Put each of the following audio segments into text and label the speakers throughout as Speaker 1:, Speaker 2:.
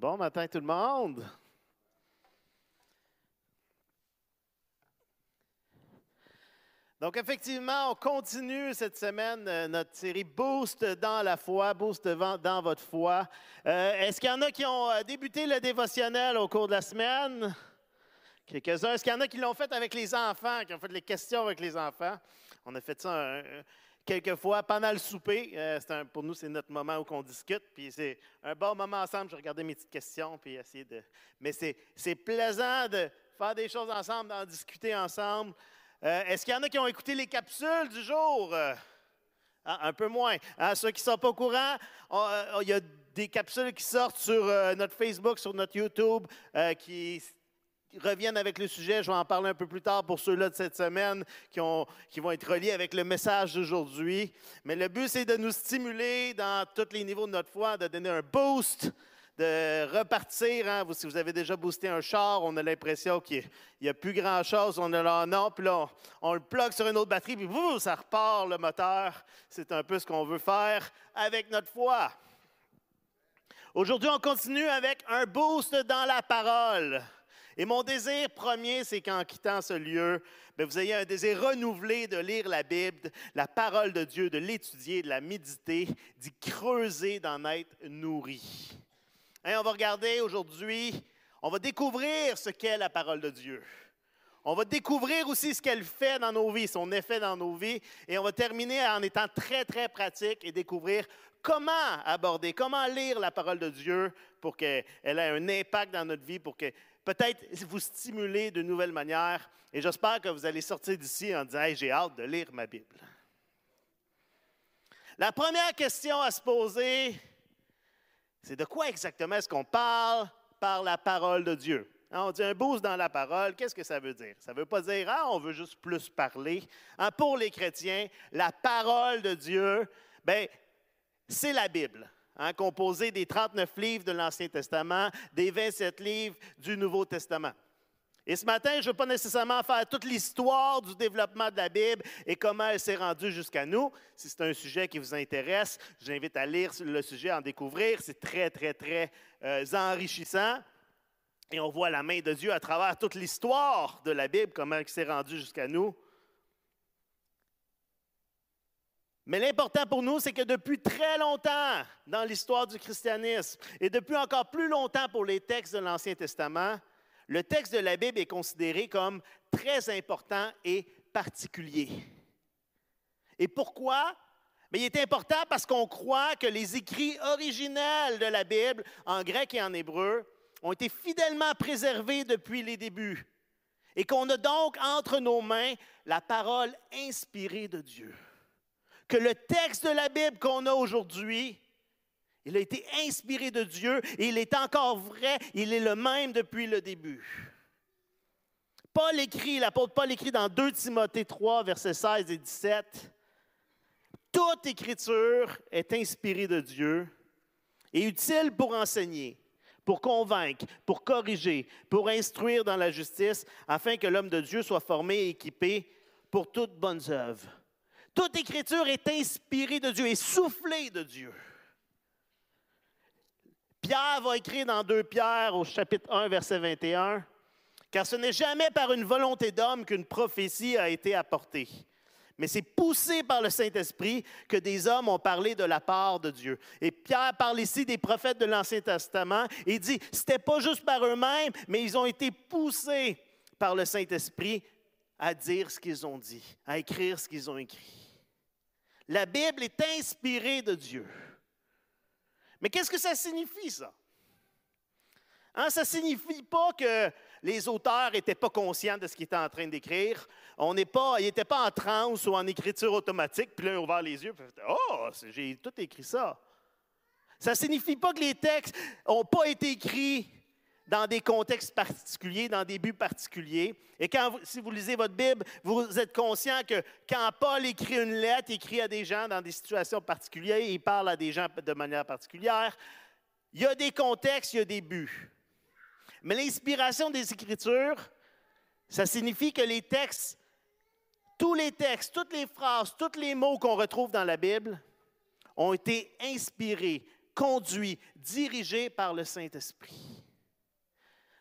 Speaker 1: Bon matin tout le monde. Donc effectivement, on continue cette semaine euh, notre série Boost dans la foi, Boost dans votre foi. Euh, est-ce qu'il y en a qui ont euh, débuté le dévotionnel au cours de la semaine? Quelques-uns. Est-ce qu'il y en a qui l'ont fait avec les enfants, qui ont fait les questions avec les enfants? On a fait ça quelquefois pendant le souper. pour nous, c'est notre moment où on discute. Puis c'est un bon moment ensemble. Je regardais mes petites questions, puis essayer de. Mais c'est plaisant de faire des choses ensemble, d'en discuter ensemble. Euh, est-ce qu'il y en a qui ont écouté les capsules du jour? Euh, ah, un peu moins. Ah, ceux qui ne sont pas au courant, euh, il y a des capsules qui sortent sur notre Facebook, sur notre YouTube, qui reviennent avec le sujet. Je vais en parler un peu plus tard pour ceux-là de cette semaine qui, vont être reliés avec le message d'aujourd'hui. Mais le but, c'est de nous stimuler dans tous les niveaux de notre foi, de donner un boost de repartir. Hein. si vous avez déjà boosté un char, on a l'impression qu'il n'y a, plus grand-chose. On a là, non, puis là, on, le plug sur une autre batterie, puis ça repart le moteur. C'est un peu ce qu'on veut faire avec notre foi. Aujourd'hui, on continue avec un boost dans la parole. Et mon désir premier, c'est qu'en quittant ce lieu, ben, vous ayez un désir renouvelé de lire la Bible, la parole de Dieu, de l'étudier, de la méditer, d'y creuser, d'en être nourri. Hein, on va regarder aujourd'hui, on va découvrir ce qu'est la parole de Dieu. On va découvrir aussi ce qu'elle fait dans nos vies, son effet dans nos vies. Et on va terminer en étant très, très pratique et découvrir comment aborder, comment lire la parole de Dieu pour qu'elle ait un impact dans notre vie, pour que peut-être vous stimuler de nouvelles manières. Et j'espère que vous allez sortir d'ici en disant J'ai hâte de lire ma Bible. La première question à se poser, c'est de quoi exactement est-ce qu'on parle par la parole de Dieu? Hein, on dit un boost dans la parole, qu'est-ce que ça veut dire? Ça ne veut pas dire, ah, on veut juste plus parler. Hein, pour les chrétiens, la parole de Dieu, ben, c'est la Bible, hein, composée des 39 livres de l'Ancien Testament, des 27 livres du Nouveau Testament. Et ce matin, je ne veux pas nécessairement faire toute l'histoire du développement de la Bible et comment elle s'est rendue jusqu'à nous. Si c'est un sujet qui vous intéresse, j'invite à lire le sujet, à en découvrir. C'est très, très, très euh, enrichissant. Et on voit la main de Dieu à travers toute l'histoire de la Bible, comment elle s'est rendue jusqu'à nous. Mais l'important pour nous, c'est que depuis très longtemps dans l'histoire du christianisme, et depuis encore plus longtemps pour les textes de l'Ancien Testament, le texte de la Bible est considéré comme très important et particulier. Et pourquoi? Il est important parce qu'on croit que les écrits originels de la Bible, en grec et en hébreu, ont été fidèlement préservés depuis les débuts. Et qu'on a donc entre nos mains la parole inspirée de Dieu. Que le texte de la Bible qu'on a aujourd'hui il a été inspiré de Dieu et il est encore vrai, il est le même depuis le début. Paul écrit, l'apôtre Paul écrit dans 2 Timothée 3, versets 16 et 17, Toute écriture est inspirée de Dieu et utile pour enseigner, pour convaincre, pour corriger, pour instruire dans la justice, afin que l'homme de Dieu soit formé et équipé pour toutes bonnes œuvres. Toute écriture est inspirée de Dieu et soufflée de Dieu. Pierre va écrire dans 2 Pierre au chapitre 1, verset 21, car ce n'est jamais par une volonté d'homme qu'une prophétie a été apportée, mais c'est poussé par le Saint-Esprit que des hommes ont parlé de la part de Dieu. Et Pierre parle ici des prophètes de l'Ancien Testament et dit, c'était pas juste par eux-mêmes, mais ils ont été poussés par le Saint-Esprit à dire ce qu'ils ont dit, à écrire ce qu'ils ont écrit. La Bible est inspirée de Dieu. Mais qu'est-ce que ça signifie, ça? Hein, ça ne signifie pas que les auteurs n'étaient pas conscients de ce qu'ils étaient en train d'écrire. On n'est pas, ils n'étaient pas en transe ou en écriture automatique, puis là, ils ont ouvert les yeux, Oh, j'ai tout écrit ça. Ça ne signifie pas que les textes n'ont pas été écrits dans des contextes particuliers, dans des buts particuliers. Et quand si vous lisez votre Bible, vous êtes conscient que quand Paul écrit une lettre, écrit à des gens dans des situations particulières, il parle à des gens de manière particulière. Il y a des contextes, il y a des buts. Mais l'inspiration des Écritures, ça signifie que les textes, tous les textes, toutes les phrases, tous les mots qu'on retrouve dans la Bible ont été inspirés, conduit, dirigé par le Saint-Esprit.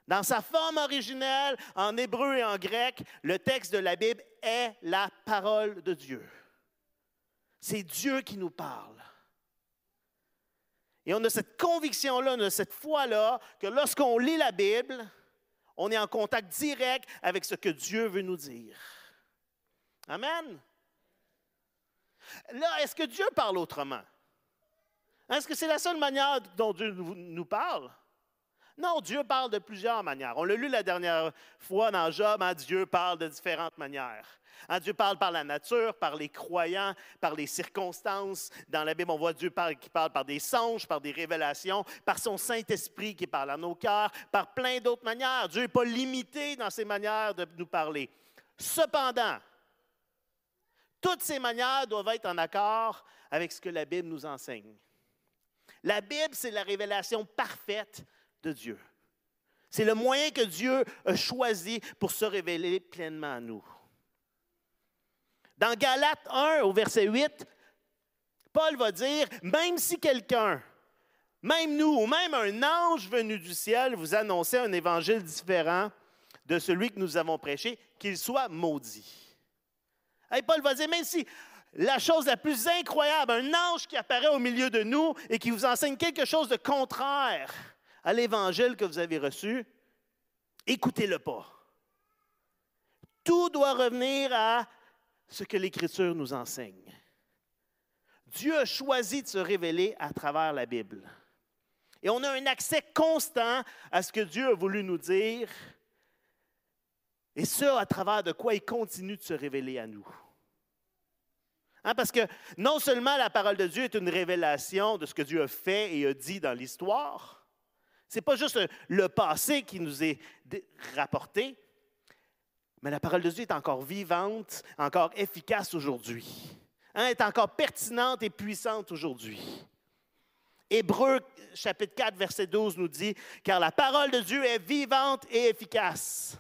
Speaker 1: Dans sa forme originelle, en hébreu et en grec, le texte de la Bible est la parole de Dieu. C'est Dieu qui nous parle. Et on a cette conviction-là, on a cette foi-là, que lorsqu'on lit la Bible, on est en contact direct avec ce que Dieu veut nous dire. Amen. Là, est-ce que Dieu parle autrement? Est-ce que c'est la seule manière dont Dieu nous parle? Non, Dieu parle de plusieurs manières. On l'a lu la dernière fois dans Job, hein, Dieu parle de différentes manières. Hein, Dieu parle par la nature, par les croyants, par les circonstances. Dans la Bible, on voit Dieu qui parle par des songes, par des révélations, par son Saint-Esprit qui parle à nos cœurs, par plein d'autres manières. Dieu n'est pas limité dans ses manières de nous parler. Cependant, toutes ces manières doivent être en accord avec ce que la Bible nous enseigne. La Bible, c'est la révélation parfaite de Dieu. C'est le moyen que Dieu a choisi pour se révéler pleinement à nous. Dans Galates 1, au verset 8, Paul va dire, même si quelqu'un, même nous, ou même un ange venu du ciel vous annonçait un évangile différent de celui que nous avons prêché, qu'il soit maudit. Et Paul va dire, même si la chose la plus incroyable, un ange qui apparaît au milieu de nous et qui vous enseigne quelque chose de contraire à l'évangile que vous avez reçu, écoutez-le pas. Tout doit revenir à ce que l'Écriture nous enseigne. Dieu a choisi de se révéler à travers la Bible. Et on a un accès constant à ce que Dieu a voulu nous dire, et ce, à travers de quoi il continue de se révéler à nous. Hein, parce que non seulement la parole de Dieu est une révélation de ce que Dieu a fait et a dit dans l'histoire, n'est pas juste le passé qui nous est rapporté, mais la parole de Dieu est encore vivante, encore efficace aujourd'hui. Hein, est encore pertinente et puissante aujourd'hui. Hébreu chapitre 4, verset 12 nous dit, car la parole de Dieu est vivante et efficace.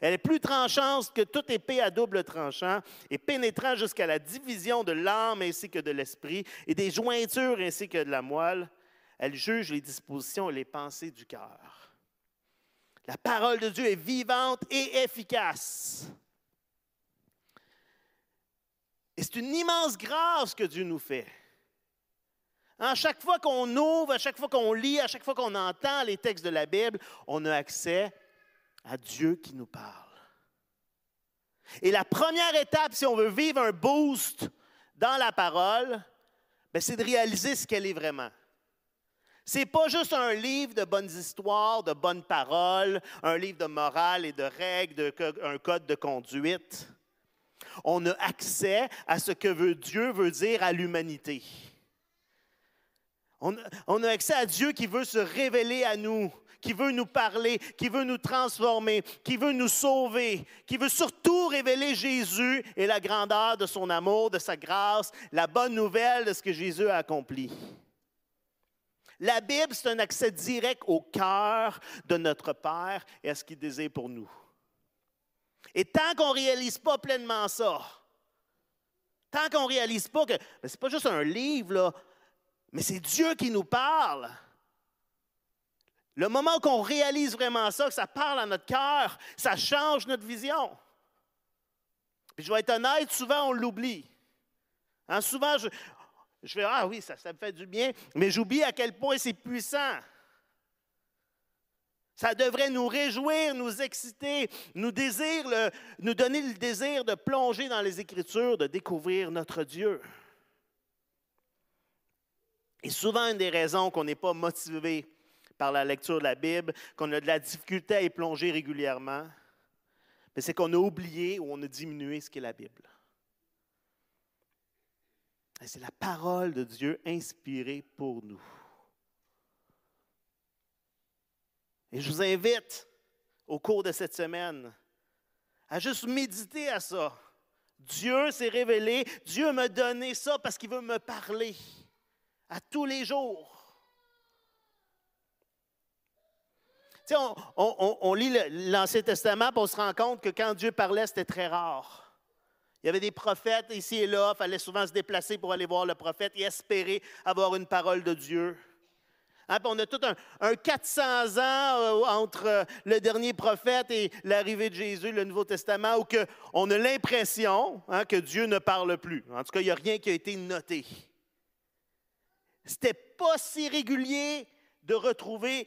Speaker 1: Elle est plus tranchante que toute épée à double tranchant et pénétrant jusqu'à la division de l'âme ainsi que de l'esprit et des jointures ainsi que de la moelle elle juge les dispositions et les pensées du cœur. La parole de Dieu est vivante et efficace. Et c'est une immense grâce que Dieu nous fait. À chaque fois qu'on ouvre, à chaque fois qu'on lit, à chaque fois qu'on entend les textes de la Bible, on a accès à Dieu qui nous parle. Et la première étape, si on veut vivre un boost dans la parole, ben, c'est de réaliser ce qu'elle est vraiment. C'est pas juste un livre de bonnes histoires, de bonnes paroles, un livre de morale et de règles, un code de conduite. On a accès à ce que Dieu veut dire à l'humanité. On a accès à Dieu qui veut se révéler à nous, qui veut nous parler, qui veut nous transformer, qui veut nous sauver, qui veut surtout révéler Jésus et la grandeur de son amour, de sa grâce, la bonne nouvelle de ce que Jésus a accompli. La Bible, c'est un accès direct au cœur de notre Père et à ce qu'il désire pour nous. Et tant qu'on ne réalise pas pleinement ça, tant qu'on ne réalise pas que ce n'est pas juste un livre, mais c'est Dieu qui nous parle. Le moment qu'on réalise vraiment ça, que ça parle à notre cœur, ça change notre vision. Puis je vais être honnête, souvent on l'oublie. Hein, souvent, je, je fais, ah oui, ça, me fait du bien, mais j'oublie à quel point c'est puissant. Ça devrait nous réjouir, nous exciter, nous, nous donner le désir de plonger dans les Écritures, de découvrir notre Dieu. Et souvent, une des raisons qu'on n'est pas motivé par la lecture de la Bible, qu'on a de la difficulté à y plonger régulièrement, c'est qu'on a oublié ou on a diminué ce qu'est la Bible. C'est la parole de Dieu inspirée pour nous. Et je vous invite, au cours de cette semaine, à juste méditer à ça. Dieu s'est révélé, Dieu m'a donné ça parce qu'il veut me parler à tous les jours. Tu sais, on, lit l'Ancien Testament, et on se rend compte que quand Dieu parlait, c'était très rare. Il y avait des prophètes ici et là. Il fallait souvent se déplacer pour aller voir le prophète et espérer avoir une parole de Dieu. Hein, on a tout un, 400 ans euh, entre euh, le dernier prophète et l'arrivée de Jésus, le Nouveau Testament, où on a l'impression hein, que Dieu ne parle plus. En tout cas, il n'y a rien qui a été noté. C'était pas si régulier de retrouver,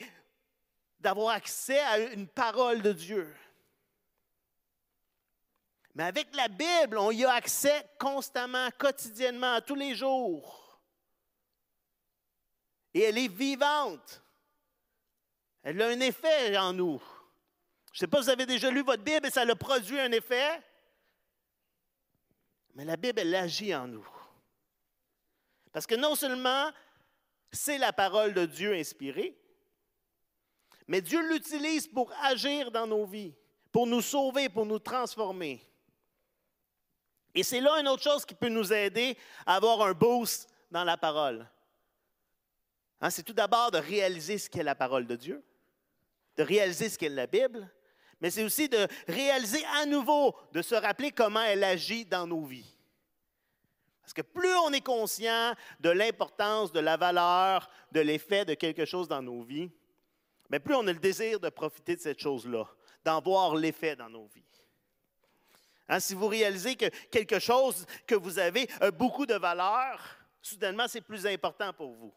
Speaker 1: d'avoir accès à une parole de Dieu. Mais avec la Bible, on y a accès constamment, quotidiennement, tous les jours et elle est vivante. Elle a un effet en nous. Je ne sais pas si vous avez déjà lu votre Bible et ça a produit un effet, mais la Bible, elle agit en nous. Parce que non seulement c'est la parole de Dieu inspirée, mais Dieu l'utilise pour agir dans nos vies, pour nous sauver, pour nous transformer. Et c'est là une autre chose qui peut nous aider à avoir un boost dans la parole. Hein, c'est tout d'abord de réaliser ce qu'est la parole de Dieu, de réaliser ce qu'est la Bible, mais c'est aussi de réaliser à nouveau, de se rappeler comment elle agit dans nos vies. Parce que plus on est conscient de l'importance, de la valeur, de l'effet de quelque chose dans nos vies, mais plus on a le désir de profiter de cette chose-là, d'en voir l'effet dans nos vies. Hein, si vous réalisez que quelque chose que vous avez a beaucoup de valeur, soudainement, c'est plus important pour vous.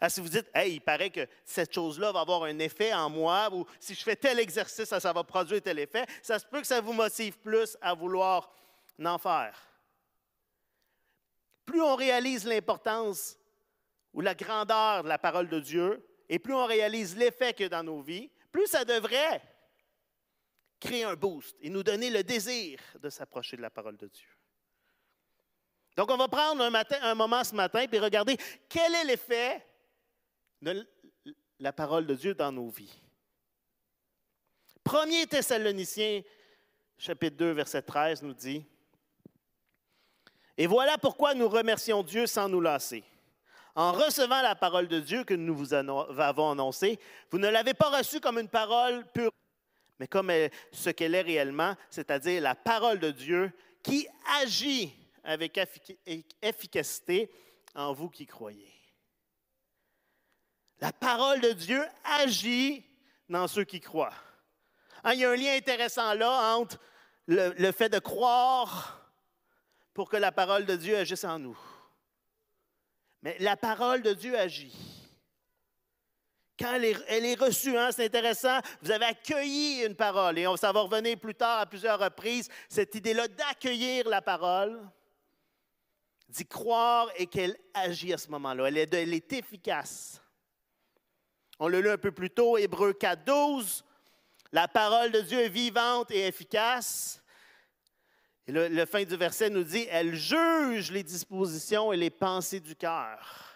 Speaker 1: Ah, si vous dites, hey, il paraît que cette chose-là va avoir un effet en moi, ou si je fais tel exercice, ça, va produire tel effet, ça se peut que ça vous motive plus à vouloir en faire. Plus on réalise l'importance ou la grandeur de la parole de Dieu, et plus on réalise l'effet a dans nos vies, plus ça devrait créer un boost et nous donner le désir de s'approcher de la parole de Dieu. Donc, on va prendre un, matin, un moment ce matin et regarder quel est l'effet de la parole de Dieu dans nos vies. Premier Thessaloniciens, chapitre 2, verset 13, nous dit Et voilà pourquoi nous remercions Dieu sans nous lasser. En recevant la parole de Dieu que nous vous avons annoncée, vous ne l'avez pas reçue comme une parole pure, mais comme ce qu'elle est réellement, c'est-à-dire la parole de Dieu qui agit avec efficacité en vous qui croyez. La parole de Dieu agit dans ceux qui croient. Hein, il y a un lien intéressant là entre le, le fait de croire pour que la parole de Dieu agisse en nous. Mais la parole de Dieu agit. Quand elle est, reçue, hein, c'est intéressant, vous avez accueilli une parole, et on, ça va revenir plus tard à plusieurs reprises, cette idée-là d'accueillir la parole d'y croire et qu'elle agit à ce moment-là. Elle, est, efficace. On l'a lu un peu plus tôt, Hébreu 4, 12. La parole de Dieu est vivante et efficace. Et le, fin du verset nous dit, elle juge les dispositions et les pensées du cœur.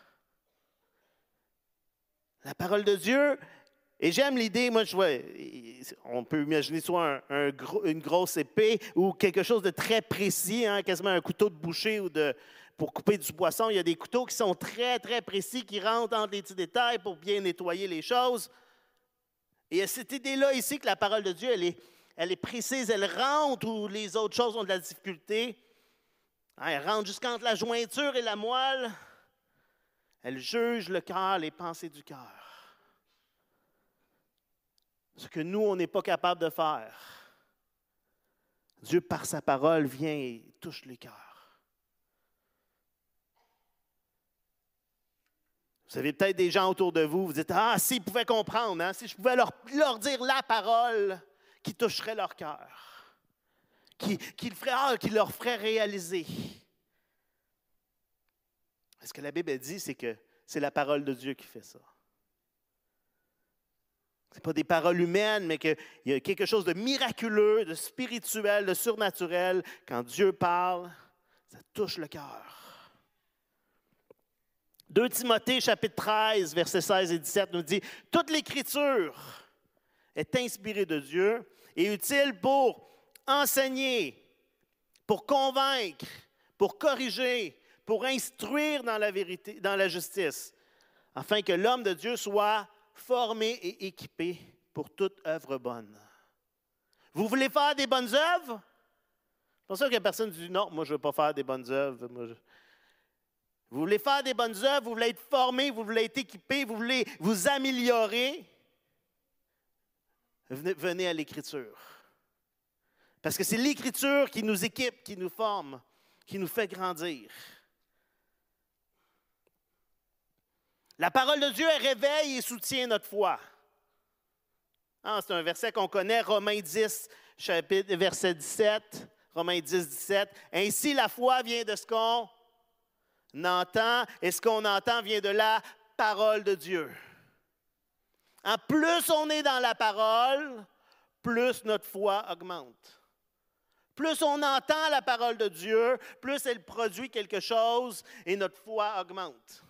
Speaker 1: La parole de Dieu, et j'aime l'idée, moi je vois, on peut imaginer soit une grosse épée ou quelque chose de très précis, hein, quasiment un couteau de boucher ou de, pour couper du poisson, il y a des couteaux qui sont très, très précis, qui rentrent dans les petits détails pour bien nettoyer les choses. Et il y a cette idée-là ici que la parole de Dieu, elle est, elle est précise, elle rentre où les autres choses ont de la difficulté. Hein, elle rentre jusqu'entre la jointure et la moelle. Elle juge le cœur, les pensées du cœur. Ce que nous, on n'est pas capable de faire. Dieu, par sa parole, vient et touche les cœurs. Vous avez peut-être des gens autour de vous, vous dites, ah, s'ils pouvaient comprendre, hein, si je pouvais leur, dire la parole qui toucherait leur cœur, qui, ah, qui leur ferait réaliser. Ce que la Bible dit, c'est que c'est la parole de Dieu qui fait ça? Ce pas des paroles humaines, mais qu'il y a quelque chose de miraculeux, de spirituel, de surnaturel. Quand Dieu parle, ça touche le cœur. 2 Timothée chapitre 13, versets 16 et 17 nous dit, Toute l'écriture est inspirée de Dieu et utile pour enseigner, pour convaincre, pour corriger, pour instruire dans la vérité, dans la justice, afin que l'homme de Dieu soit formé et équipé pour toute œuvre bonne. Vous voulez faire des bonnes œuvres? C'est pour ça que personne dit non, moi je ne veux pas faire des bonnes œuvres. Vous voulez faire des bonnes œuvres, vous voulez être formé, vous voulez être équipé, vous voulez vous améliorer. Venez à l'Écriture. Parce que c'est l'Écriture qui nous équipe, qui nous forme, qui nous fait grandir. La parole de Dieu, réveille et soutient notre foi. Ah, c'est un verset qu'on connaît, Romains 10, chapitre, verset 17. Romains 10, 17. Ainsi, la foi vient de ce qu'on entend, et ce qu'on entend vient de la parole de Dieu. En plus on est dans la parole, plus notre foi augmente. Plus on entend la parole de Dieu, plus elle produit quelque chose et notre foi augmente.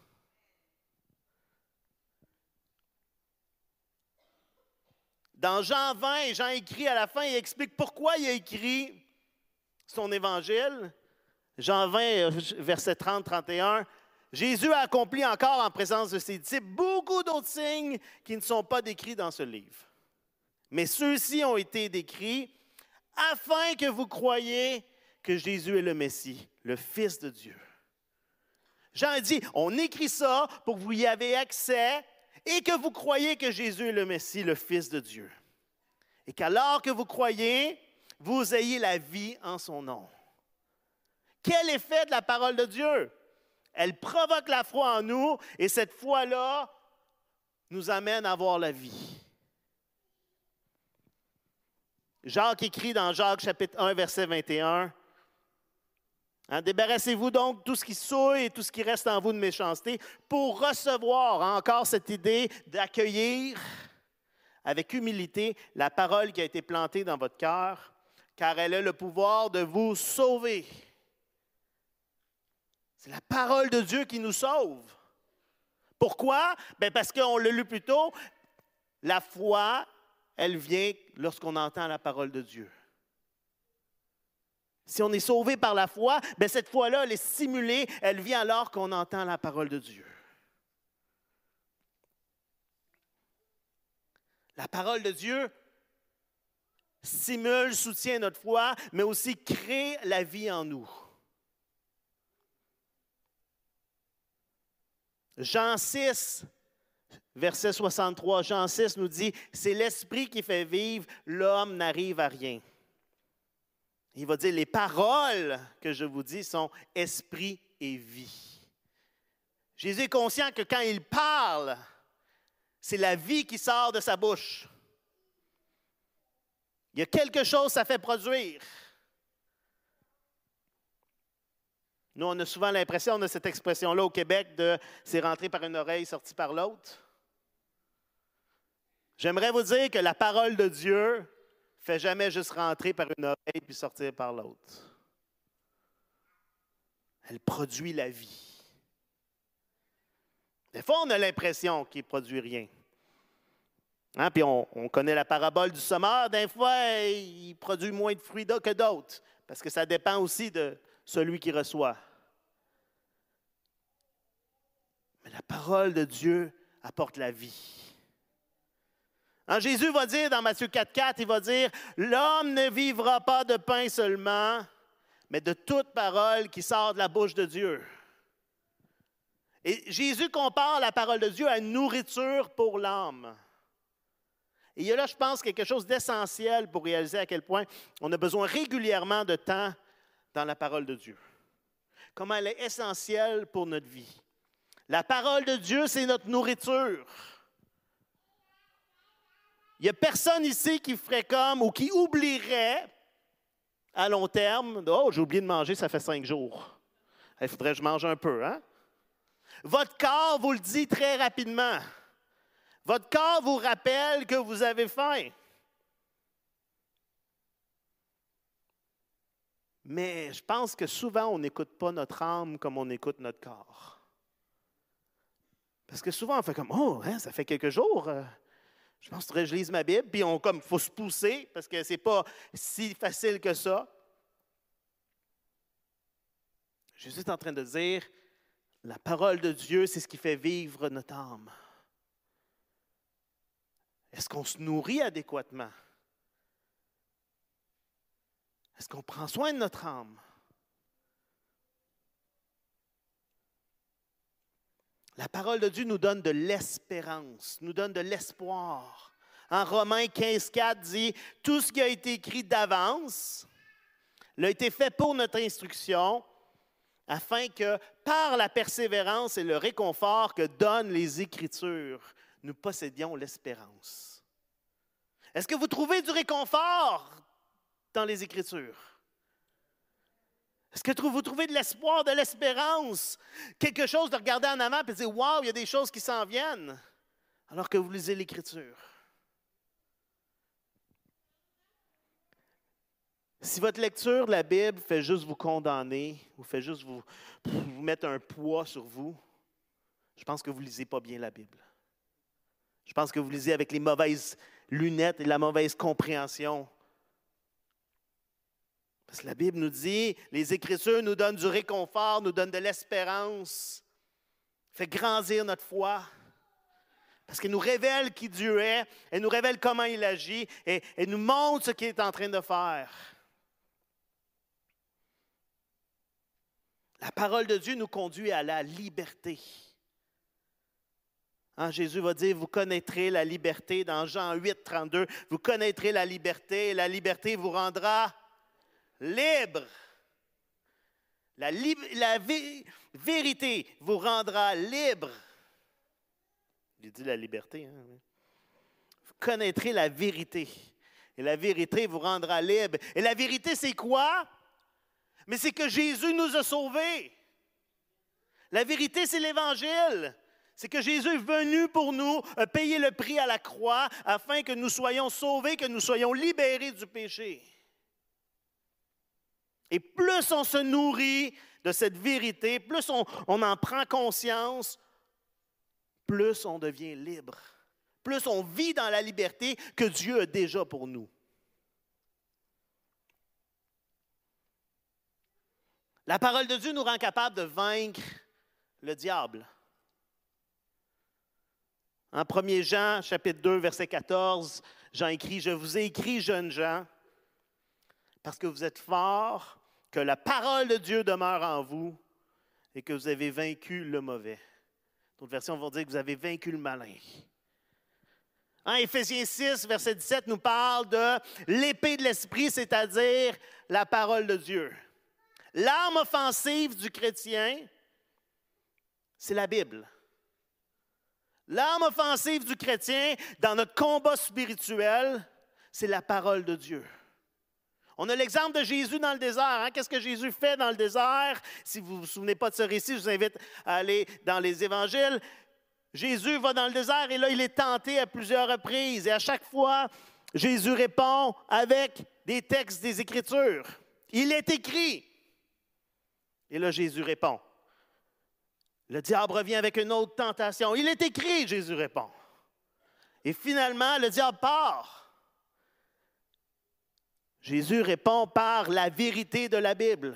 Speaker 1: Dans Jean 20, Jean écrit à la fin, il explique pourquoi il a écrit son évangile. Jean 20, verset 30-31. Jésus a accompli encore en présence de ses disciples beaucoup d'autres signes qui ne sont pas décrits dans ce livre. Mais ceux-ci ont été décrits afin que vous croyiez que Jésus est le Messie, le Fils de Dieu. Jean dit, on écrit ça pour que vous y ayez accès et que vous croyez que Jésus est le Messie, le Fils de Dieu. Et qu'alors que vous croyez, vous ayez la vie en son nom. Quel effet de la parole de Dieu? Elle provoque la foi en nous et cette foi-là nous amène à avoir la vie. Jacques écrit dans Jacques chapitre 1, verset 21, Hein, débarrassez-vous donc de tout ce qui souille et tout ce qui reste en vous de méchanceté pour recevoir encore cette idée d'accueillir avec humilité la parole qui a été plantée dans votre cœur, car elle a le pouvoir de vous sauver. C'est la parole de Dieu qui nous sauve. Pourquoi? Ben parce qu'on l'a lu plus tôt, la foi, elle vient lorsqu'on entend la parole de Dieu. Si on est sauvé par la foi, bien cette foi-là, elle est simulée, elle vient alors qu'on entend la parole de Dieu. La parole de Dieu simule, soutient notre foi, mais aussi crée la vie en nous. Jean 6, verset 63, Jean 6 nous dit, c'est l'esprit qui fait vivre, l'homme n'arrive à rien. Il va dire, les paroles que je vous dis sont esprit et vie. Jésus est conscient que quand il parle, c'est la vie qui sort de sa bouche. Il y a quelque chose, ça fait produire. Nous, on a souvent l'impression, on a cette expression-là au Québec de c'est rentré par une oreille, sorti par l'autre. J'aimerais vous dire que la parole de Dieu, fait jamais juste rentrer par une oreille puis sortir par l'autre. Elle produit la vie. Des fois, on a l'impression qu'il ne produit rien. Hein? Puis on, on, connaît la parabole du sommeur. Des fois, il produit moins de fruits que d'autres, parce que ça dépend aussi de celui qui reçoit. Mais la parole de Dieu apporte la vie. Hein, Jésus va dire dans Matthieu 4, 4, il va dire, l'homme ne vivra pas de pain seulement, mais de toute parole qui sort de la bouche de Dieu. Et Jésus compare la parole de Dieu à une nourriture pour l'âme. Et il y a là, je pense, quelque chose d'essentiel pour réaliser à quel point on a besoin régulièrement de temps dans la parole de Dieu. Comment elle est essentielle pour notre vie. La parole de Dieu, c'est notre nourriture. Il n'y a personne ici qui ferait comme ou qui oublierait à long terme Oh, j'ai oublié de manger, ça fait cinq jours. Il faudrait que je mange un peu, hein? Votre corps vous le dit très rapidement. Votre corps vous rappelle que vous avez faim. Mais je pense que souvent, on n'écoute pas notre âme comme on écoute notre corps. Parce que souvent, on fait comme, oh, hein, ça fait quelques jours, euh, je pense que je lise ma Bible, puis on comme faut se pousser parce que ce n'est pas si facile que ça. Jésus est en train de dire, la parole de Dieu, c'est ce qui fait vivre notre âme. Est-ce qu'on se nourrit adéquatement? Est-ce qu'on prend soin de notre âme? La parole de Dieu nous donne de l'espérance, nous donne de l'espoir. En Romains 15, 4 dit, tout ce qui a été écrit d'avance l'a été fait pour notre instruction, afin que par la persévérance et le réconfort que donnent les Écritures, nous possédions l'espérance. Est-ce que vous trouvez du réconfort dans les Écritures? Est-ce que vous trouvez de l'espoir, de l'espérance? Quelque chose de regarder en avant et de dire Waouh, il y a des choses qui s'en viennent, alors que vous lisez l'Écriture. Si votre lecture de la Bible fait juste vous condamner ou fait juste vous, vous mettre un poids sur vous, je pense que vous ne lisez pas bien la Bible. Je pense que vous lisez avec les mauvaises lunettes et la mauvaise compréhension parce que la Bible nous dit, les Écritures nous donnent du réconfort, nous donnent de l'espérance, fait grandir notre foi. Parce qu'elle nous révèle qui Dieu est, elle nous révèle comment il agit et nous montre ce qu'il est en train de faire. La parole de Dieu nous conduit à la liberté. Hein, Jésus va dire, vous connaîtrez la liberté dans Jean 8, 32, vous connaîtrez la liberté et la liberté vous rendra libre. La, vérité vous rendra libre. Il dit la liberté. Hein, vous connaîtrez la vérité. Et la vérité vous rendra libre. Et la vérité, c'est quoi? Mais c'est que Jésus nous a sauvés. La vérité, c'est l'Évangile. C'est que Jésus est venu pour nous payer le prix à la croix afin que nous soyons sauvés, que nous soyons libérés du péché. Et plus on se nourrit de cette vérité, plus on, en prend conscience, plus on devient libre, plus on vit dans la liberté que Dieu a déjà pour nous. La parole de Dieu nous rend capable de vaincre le diable. En 1 Jean, chapitre 2, verset 14, Jean écrit, Je vous ai écrit, jeunes gens, parce que vous êtes forts que la parole de Dieu demeure en vous et que vous avez vaincu le mauvais. D'autres versions vont dire que vous avez vaincu le malin. En Éphésiens 6, verset 17, nous parle de l'épée de l'esprit, c'est-à-dire la parole de Dieu. L'arme offensive du chrétien, c'est la Bible. L'arme offensive du chrétien dans notre combat spirituel, c'est la parole de Dieu. On a l'exemple de Jésus dans le désert. Hein? Qu'est-ce que Jésus fait dans le désert? Si vous ne vous souvenez pas de ce récit, je vous invite à aller dans les évangiles. Jésus va dans le désert et là, il est tenté à plusieurs reprises. Et à chaque fois, Jésus répond avec des textes des Écritures. Il est écrit. Et là, Jésus répond. Le diable revient avec une autre tentation. Il est écrit, Jésus répond. Et finalement, le diable part. Jésus répond par la vérité de la Bible.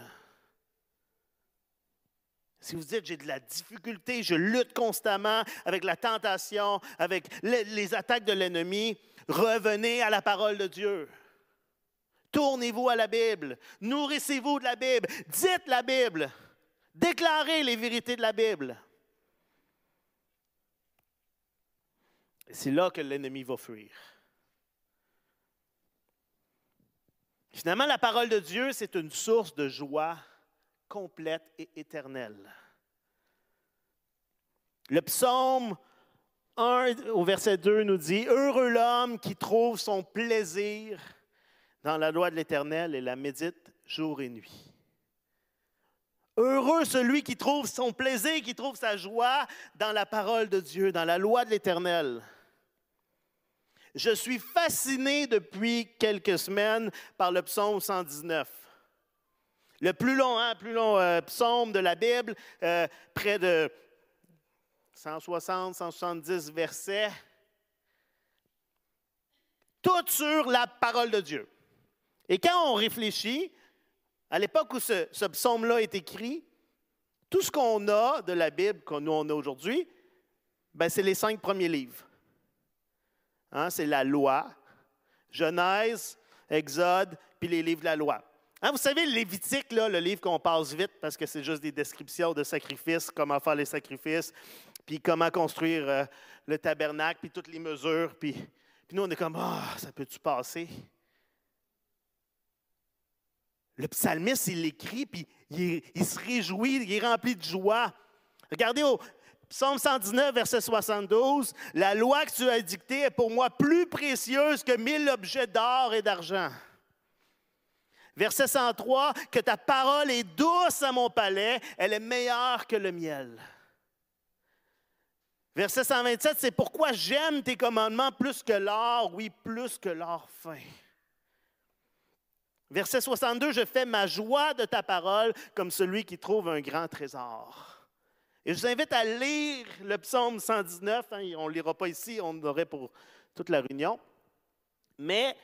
Speaker 1: Si vous dites, j'ai de la difficulté, je lutte constamment avec la tentation, avec les, attaques de l'ennemi, revenez à la parole de Dieu. Tournez-vous à la Bible, nourrissez-vous de la Bible, dites la Bible, déclarez les vérités de la Bible. C'est là que l'ennemi va fuir. Finalement, la parole de Dieu, c'est une source de joie complète et éternelle. Le psaume 1 au verset 2 nous dit, Heureux l'homme qui trouve son plaisir dans la loi de l'Éternel et la médite jour et nuit. Heureux celui qui trouve son plaisir, qui trouve sa joie dans la parole de Dieu, dans la loi de l'Éternel. Je suis fasciné depuis quelques semaines par le psaume 119. Le plus long, hein, plus long euh, psaume de la Bible, euh, près de 160, 170 versets. Tout sur la parole de Dieu. Et quand on réfléchit, à l'époque où ce, psaume-là est écrit, tout ce qu'on a de la Bible, que nous on a aujourd'hui, ben, c'est les cinq premiers livres. Hein, c'est la loi. Genèse, Exode, puis les livres de la loi. Hein, vous savez, Lévitique, le livre qu'on passe vite parce que c'est juste des descriptions de sacrifices, comment faire les sacrifices, puis comment construire euh, le tabernacle, puis toutes les mesures. Puis, puis nous, on est comme, ah, ça peut-tu passer? Le psalmiste, il l'écrit, puis il, il, se réjouit, il est rempli de joie. Regardez au Psaume 119, verset 72, La loi que tu as dictée est pour moi plus précieuse que mille objets d'or et d'argent. Verset 103, que ta parole est douce à mon palais, elle est meilleure que le miel. Verset 127, c'est pourquoi j'aime tes commandements plus que l'or, oui, plus que l'or fin. Verset 62, je fais ma joie de ta parole comme celui qui trouve un grand trésor. Et je vous invite à lire le psaume 119, hein, on ne lira pas ici, on l'aurait pour toute la réunion. Mais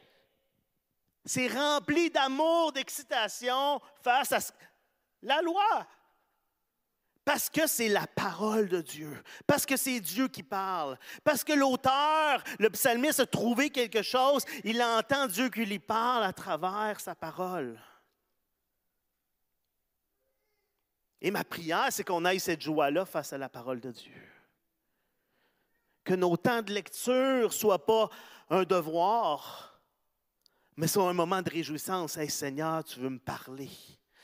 Speaker 1: c'est rempli d'amour, d'excitation face à la loi. Parce que c'est la parole de Dieu, parce que c'est Dieu qui parle, parce que l'auteur, le psalmiste a trouvé quelque chose, il entend Dieu qui lui parle à travers sa parole. Et ma prière, c'est qu'on aille cette joie-là face à la parole de Dieu. Que nos temps de lecture ne soient pas un devoir, mais c'est un moment de réjouissance. Hey, Seigneur, tu veux me parler.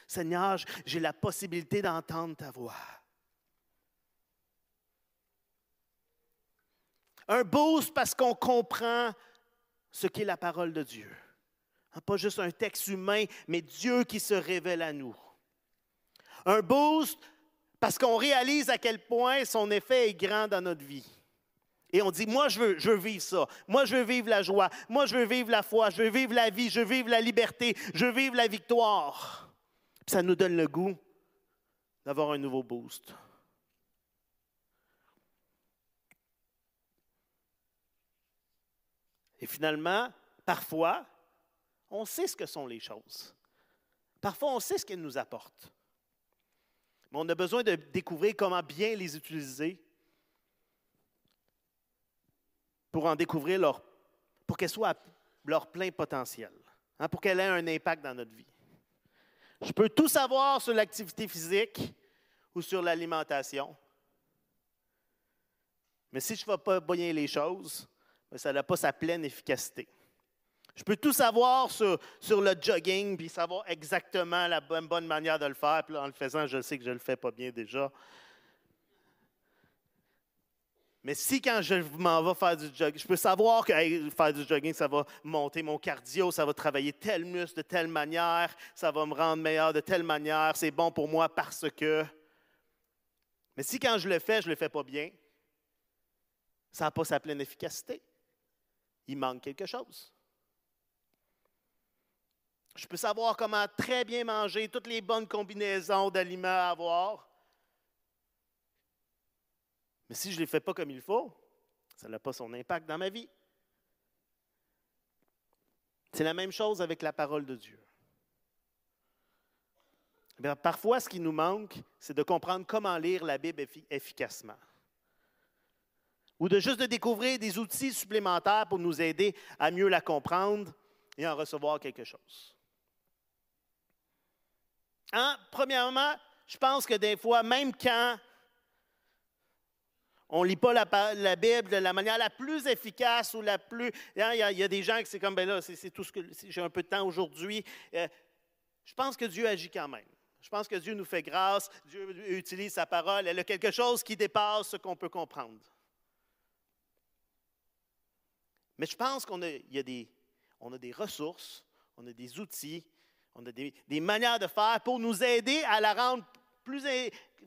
Speaker 1: Seigneur, j'ai la possibilité d'entendre ta voix. Un boost parce qu'on comprend ce qu'est la parole de Dieu. Hein, pas juste un texte humain, mais Dieu qui se révèle à nous. Un boost parce qu'on réalise à quel point son effet est grand dans notre vie. Et on dit, moi, je veux, je veux vivre ça. Moi, je veux vivre la joie. Moi, je veux vivre la foi. Je veux vivre la vie. Je veux vivre la liberté. Je veux vivre la victoire. Ça nous donne le goût d'avoir un nouveau boost. Et finalement, parfois, on sait ce que sont les choses. Parfois, on sait ce qu'elles nous apportent. Mais on a besoin de découvrir comment bien les utiliser pour en découvrir leur, pour qu'elles soient à leur plein potentiel, hein, pour qu'elles aient un impact dans notre vie. Je peux tout savoir sur l'activité physique ou sur l'alimentation, mais si je ne fais pas bien les choses, ben, ça n'a pas sa pleine efficacité. Je peux tout savoir sur, sur le jogging, puis savoir exactement la bonne, manière de le faire, puis en le faisant, je sais que je ne le fais pas bien déjà. Mais si quand je m'en vais faire du jogging, je peux savoir que faire du jogging, ça va monter mon cardio, ça va travailler tel muscle de telle manière, ça va me rendre meilleur de telle manière, c'est bon pour moi parce que. Mais si quand je le fais, je ne le fais pas bien, ça n'a pas sa pleine efficacité. Il manque quelque chose. Je peux savoir comment très bien manger, toutes les bonnes combinaisons d'aliments à avoir. Mais si je ne les fais pas comme il faut, ça n'a pas son impact dans ma vie. C'est la même chose avec la parole de Dieu. Eh parfois, ce qui nous manque, c'est de comprendre comment lire la Bible efficacement. Ou de juste découvrir des outils supplémentaires pour nous aider à mieux la comprendre et en recevoir quelque chose. Hein? Premièrement, je pense que des fois, même quand on ne lit pas la, Bible de la manière la plus efficace ou la plus. Hein, il y, a, des gens qui c'est comme, ben là, c'est tout ce que. J'ai un peu de temps aujourd'hui. Euh, je pense que Dieu agit quand même. Je pense que Dieu nous fait grâce. Dieu utilise sa parole. Elle a quelque chose qui dépasse ce qu'on peut comprendre. Mais je pense qu'on a, a a des ressources, on a des outils, on a des, manières de faire pour nous aider à la rendre plus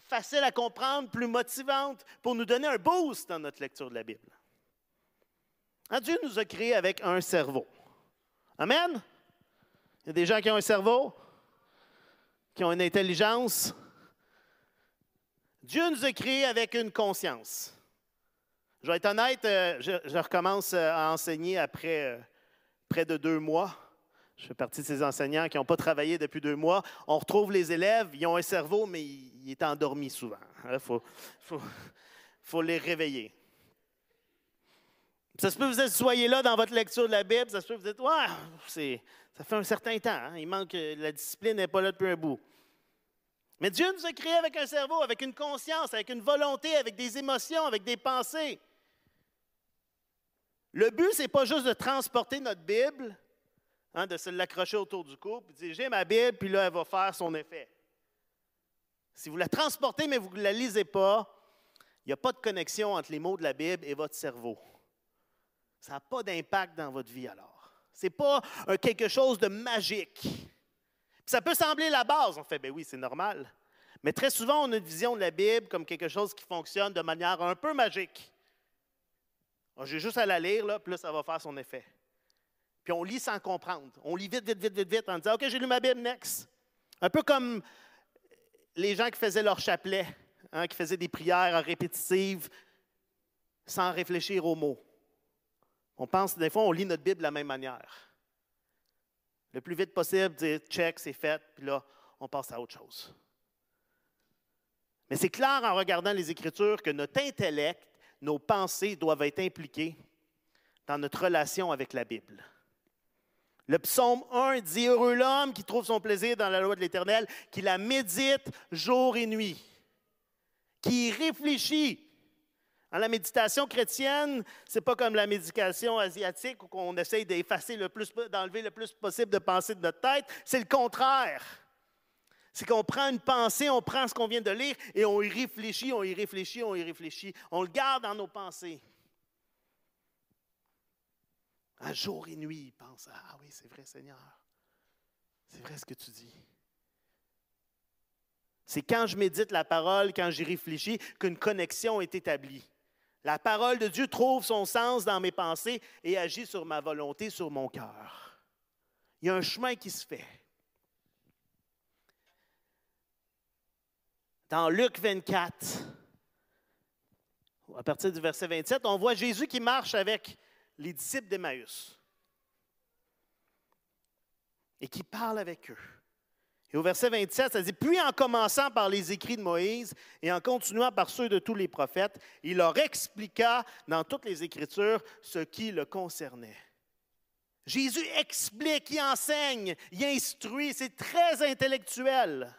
Speaker 1: facile à comprendre, plus motivante, pour nous donner un boost dans notre lecture de la Bible. Hein, Dieu nous a créés avec un cerveau. Amen? Il y a des gens qui ont un cerveau, qui ont une intelligence. Dieu nous a créés avec une conscience. Je vais être honnête, euh, je, recommence euh, à enseigner après euh, près de deux mois. Je fais partie de ces enseignants qui n'ont pas travaillé depuis deux mois. On retrouve les élèves, ils ont un cerveau, mais il, est endormi souvent. Il hein, faut, les réveiller. Ça se peut que vous soyez là dans votre lecture de la Bible, ça se peut vous dites, ouais, ça fait un certain temps, hein. il manque, la discipline n'est pas là depuis un bout. Mais Dieu nous a créés avec un cerveau, avec une conscience, avec une volonté, avec des émotions, avec des pensées. Le but, ce n'est pas juste de transporter notre Bible, hein, de se l'accrocher autour du cou, puis dire J'ai ma Bible, puis là, elle va faire son effet. Si vous la transportez, mais vous ne la lisez pas, il n'y a pas de connexion entre les mots de la Bible et votre cerveau. Ça n'a pas d'impact dans votre vie alors. Ce n'est pas quelque chose de magique. Ça peut sembler la base. On fait, ben oui, c'est normal. Mais très souvent, on a une vision de la Bible comme quelque chose qui fonctionne de manière un peu magique. Ah, j'ai juste à la lire, là, puis là, ça va faire son effet. Puis on lit sans comprendre. On lit vite, vite, vite, vite, vite, en disant OK, j'ai lu ma Bible, next. Un peu comme les gens qui faisaient leur chapelet, hein, qui faisaient des prières répétitives sans réfléchir aux mots. On pense, des fois, on lit notre Bible de la même manière. Le plus vite possible, dire check, c'est fait, puis là, on passe à autre chose. Mais c'est clair en regardant les Écritures que notre intellect nos pensées doivent être impliquées dans notre relation avec la Bible. Le psaume 1 dit Heureux l'homme qui trouve son plaisir dans la loi de l'Éternel, qui la médite jour et nuit, qui réfléchit. Dans la méditation chrétienne, ce n'est pas comme la méditation asiatique où on essaye d'effacer le plus, d'enlever le plus possible de pensées de notre tête. C'est le contraire. C'est qu'on prend une pensée, on prend ce qu'on vient de lire et on y réfléchit, on y réfléchit, on y réfléchit. On le garde dans nos pensées. Un jour et nuit, il pense Ah oui, c'est vrai, Seigneur. C'est vrai ce que tu dis. C'est quand je médite la parole, quand j'y réfléchis, qu'une connexion est établie. La parole de Dieu trouve son sens dans mes pensées et agit sur ma volonté, sur mon cœur. Il y a un chemin qui se fait. dans Luc 24, à partir du verset 27, on voit Jésus qui marche avec les disciples d'Emmaüs et qui parle avec eux. Et au verset 27, ça dit, puis en commençant par les écrits de Moïse et en continuant par ceux de tous les prophètes, il leur expliqua dans toutes les Écritures ce qui le concernait. Jésus explique, il enseigne, il instruit, c'est très intellectuel.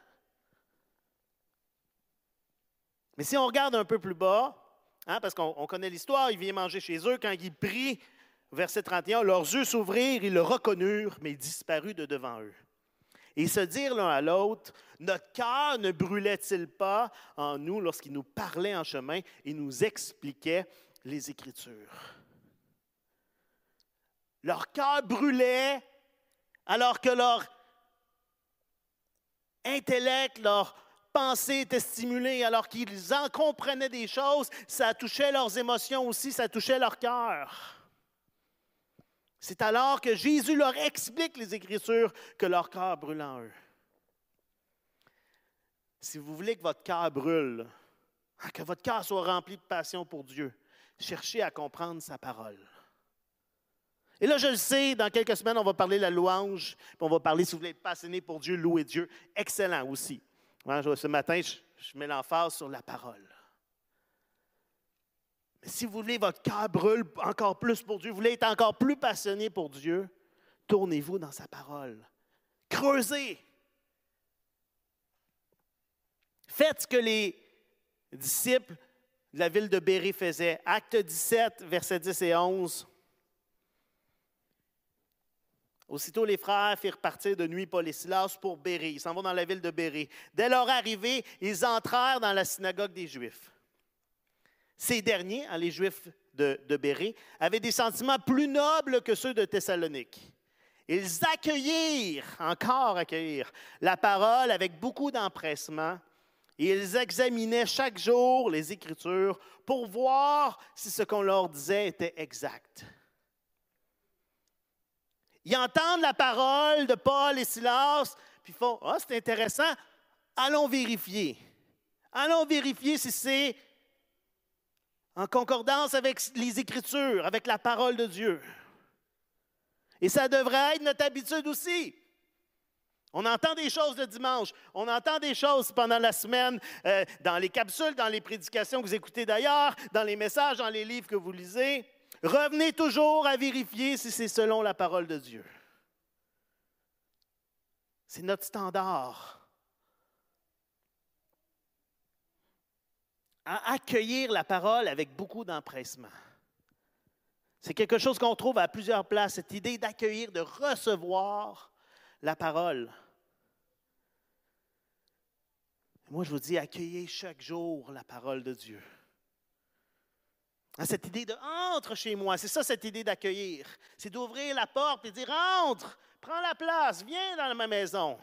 Speaker 1: Mais si on regarde un peu plus bas, hein, parce qu'on connaît l'histoire, il vient manger chez eux, quand il prie, verset 31, leurs yeux s'ouvrirent, ils le reconnurent, mais il disparut de devant eux. Et se dirent l'un à l'autre, notre cœur ne brûlait-il pas en nous lorsqu'il nous parlait en chemin et nous expliquait les Écritures? Leur cœur brûlait alors que leur intellect, leur pensée était alors qu'ils en comprenaient des choses, ça touchait leurs émotions aussi, ça touchait leur cœur. C'est alors que Jésus leur explique les Écritures que leur cœur brûle en eux. Si vous voulez que votre cœur brûle, que votre cœur soit rempli de passion pour Dieu, cherchez à comprendre sa parole. Et là, je le sais, dans quelques semaines, on va parler de la louange, puis on va parler, si vous voulez être passionné pour Dieu, louer Dieu. Excellent aussi. Ce matin, je, mets l'emphase sur la parole. Mais si vous voulez, votre cœur brûle encore plus pour Dieu, vous voulez être encore plus passionné pour Dieu, tournez-vous dans sa parole. Creusez. Faites ce que les disciples de la ville de Béré faisaient. Acte 17, versets 10 et 11. Aussitôt, les frères firent partir de nuit Paul et Silas pour Béré. Ils s'en vont dans la ville de Béré. Dès leur arrivée, ils entrèrent dans la synagogue des Juifs. Ces derniers, hein, les Juifs de, de Béré, avaient des sentiments plus nobles que ceux de Thessalonique. Ils accueillirent, encore accueillirent, la parole avec beaucoup d'empressement et ils examinaient chaque jour les Écritures pour voir si ce qu'on leur disait était exact. Ils entendent la parole de Paul et Silas, puis ils font Ah, c'est intéressant, allons vérifier. Allons vérifier si c'est en concordance avec les Écritures, avec la parole de Dieu. Et ça devrait être notre habitude aussi. On entend des choses le dimanche, on entend des choses pendant la semaine, euh, dans les capsules, dans les prédications que vous écoutez d'ailleurs, dans les messages, dans les livres que vous lisez. Revenez toujours à vérifier si c'est selon la parole de Dieu. C'est notre standard. À accueillir la parole avec beaucoup d'empressement. C'est quelque chose qu'on trouve à plusieurs places, cette idée d'accueillir, de recevoir la parole. Moi, je vous dis, accueillez chaque jour la parole de Dieu. Cette idée de entre chez moi, c'est ça cette idée d'accueillir. C'est d'ouvrir la porte et dire entre, prends la place, viens dans ma maison.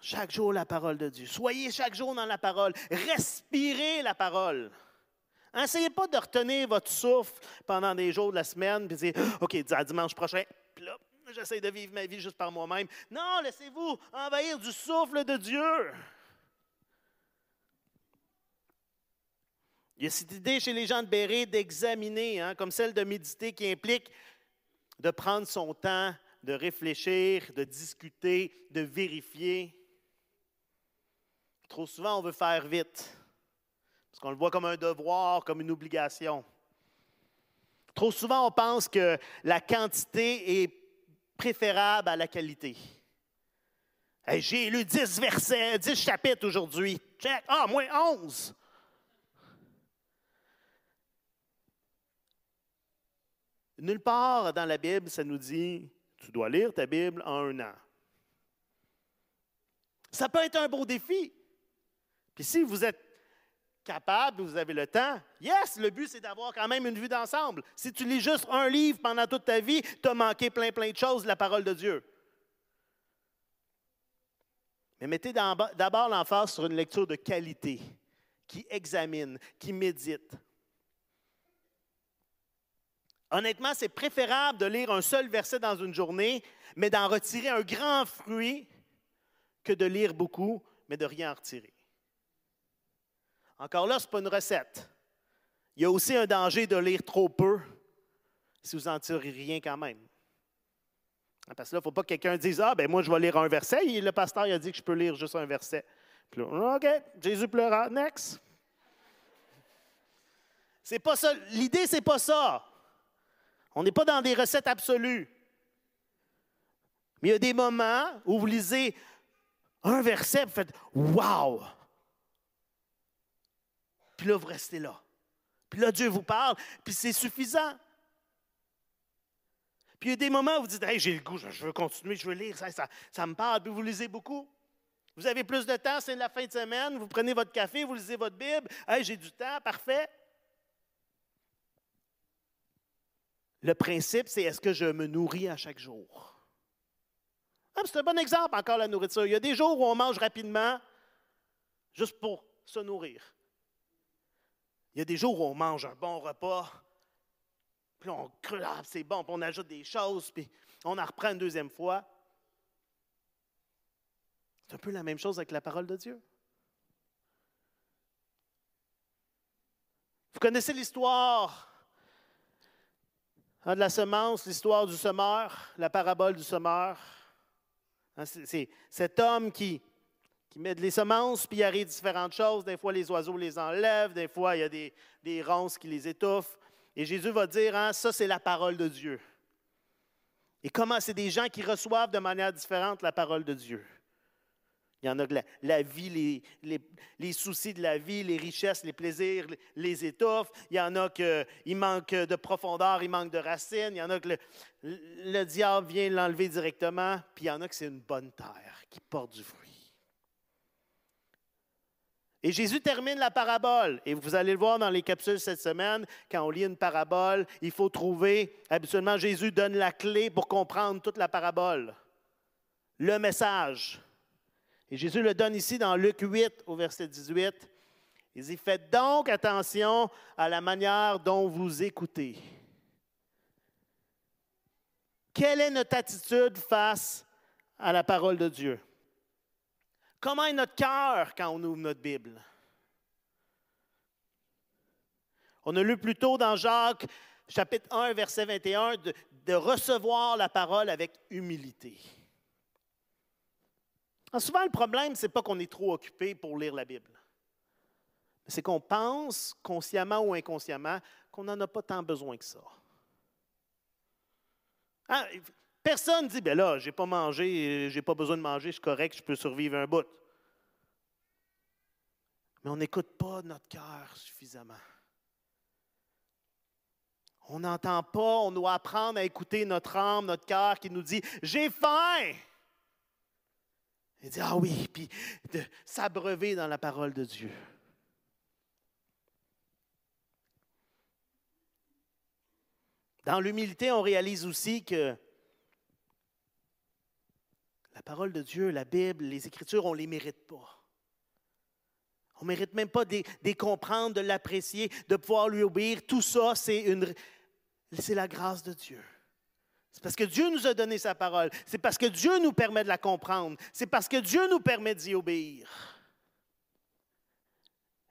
Speaker 1: Chaque jour la parole de Dieu. Soyez chaque jour dans la parole. Respirez la parole. Essayez pas de retenir votre souffle pendant des jours de la semaine et dire OK, dimanche prochain, puis j'essaie de vivre ma vie juste par moi-même. Non, laissez-vous envahir du souffle de Dieu. Il y a cette idée chez les gens de Béret d'examiner, hein, comme celle de méditer, qui implique de prendre son temps, de réfléchir, de discuter, de vérifier. Trop souvent, on veut faire vite, parce qu'on le voit comme un devoir, comme une obligation. Trop souvent, on pense que la quantité est préférable à la qualité. J'ai lu 10 versets, 10 chapitres aujourd'hui. Check. Ah, moins 11. Nulle part dans la Bible, ça nous dit tu dois lire ta Bible en un an. Ça peut être un beau défi. Puis si vous êtes capable, vous avez le temps, yes, le but c'est d'avoir quand même une vue d'ensemble. Si tu lis juste un livre pendant toute ta vie, tu as manqué plein, plein de choses de la parole de Dieu. Mais mettez d'abord l'emphase sur une lecture de qualité, qui examine, qui médite. Honnêtement, c'est préférable de lire un seul verset dans une journée, mais d'en retirer un grand fruit, que de lire beaucoup, mais de rien en retirer. Encore là, ce n'est pas une recette. Il y a aussi un danger de lire trop peu si vous n'en tirez rien quand même. Parce que là, il ne faut pas que quelqu'un dise Ah, ben moi, je vais lire un verset. le pasteur a dit que je peux lire juste un verset. Puis là, OK, Jésus pleura. Next. C'est pas ça. L'idée, c'est pas ça. On n'est pas dans des recettes absolues. Mais il y a des moments où vous lisez un verset et vous faites Wow! Puis là, vous restez là. Puis là, Dieu vous parle, puis c'est suffisant. Puis il y a des moments où vous dites, hey, j'ai le goût, je veux continuer, je veux lire, ça, ça, me parle, puis vous lisez beaucoup. Vous avez plus de temps, c'est la fin de semaine, vous prenez votre café, vous lisez votre Bible, hey, j'ai du temps, parfait. Le principe, c'est est-ce que je me nourris à chaque jour? Ah, c'est un bon exemple encore la nourriture. Il y a des jours où on mange rapidement juste pour se nourrir. Il y a des jours où on mange un bon repas, puis on ah, c'est bon, puis on ajoute des choses, puis on en reprend une deuxième fois. C'est un peu la même chose avec la parole de Dieu. Vous connaissez l'histoire hein, de la semence, l'histoire du semeur, la parabole du semeur? Hein, c'est cet homme qui qui mettent les semences, puis il arrive différentes choses. Des fois, les oiseaux les enlèvent, des fois, il y a des, ronces qui les étouffent. Et Jésus va dire, hein, ça, c'est la parole de Dieu. Et comment c'est des gens qui reçoivent de manière différente la parole de Dieu. Il y en a que la, vie, les, les, les, soucis de la vie, les richesses, les plaisirs les étouffent. Il y en a qui manquent de profondeur, il manque de racines. Il y en a que le diable vient l'enlever directement. Puis il y en a que c'est une bonne terre qui porte du fruit. Et Jésus termine la parabole. Et vous allez le voir dans les capsules cette semaine, quand on lit une parabole, il faut trouver, habituellement Jésus donne la clé pour comprendre toute la parabole, le message. Et Jésus le donne ici dans Luc 8 au verset 18. Il dit, faites donc attention à la manière dont vous écoutez. Quelle est notre attitude face à la parole de Dieu? Comment est notre cœur quand on ouvre notre Bible? On a lu plus tôt dans Jacques, chapitre 1, verset 21, de, recevoir la parole avec humilité. souvent, le problème, ce n'est pas qu'on est trop occupé pour lire la Bible. c'est qu'on pense, consciemment ou inconsciemment, qu'on n'en a pas tant besoin que ça. Hein, personne ne dit, ben là, j'ai pas mangé, j'ai pas besoin de manger, je suis correct, je peux survivre un bout. Mais on n'écoute pas notre cœur suffisamment. On n'entend pas, on doit apprendre à écouter notre âme, notre cœur qui nous dit J'ai faim. Et dire Ah oui, puis de s'abreuver dans la parole de Dieu. Dans l'humilité, on réalise aussi que la parole de Dieu, la Bible, les Écritures, on ne les mérite pas. On ne mérite même pas de les comprendre, de l'apprécier, de pouvoir lui obéir. Tout ça, c'est une, c'est la grâce de Dieu. C'est parce que Dieu nous a donné sa parole. C'est parce que Dieu nous permet de la comprendre. C'est parce que Dieu nous permet d'y obéir.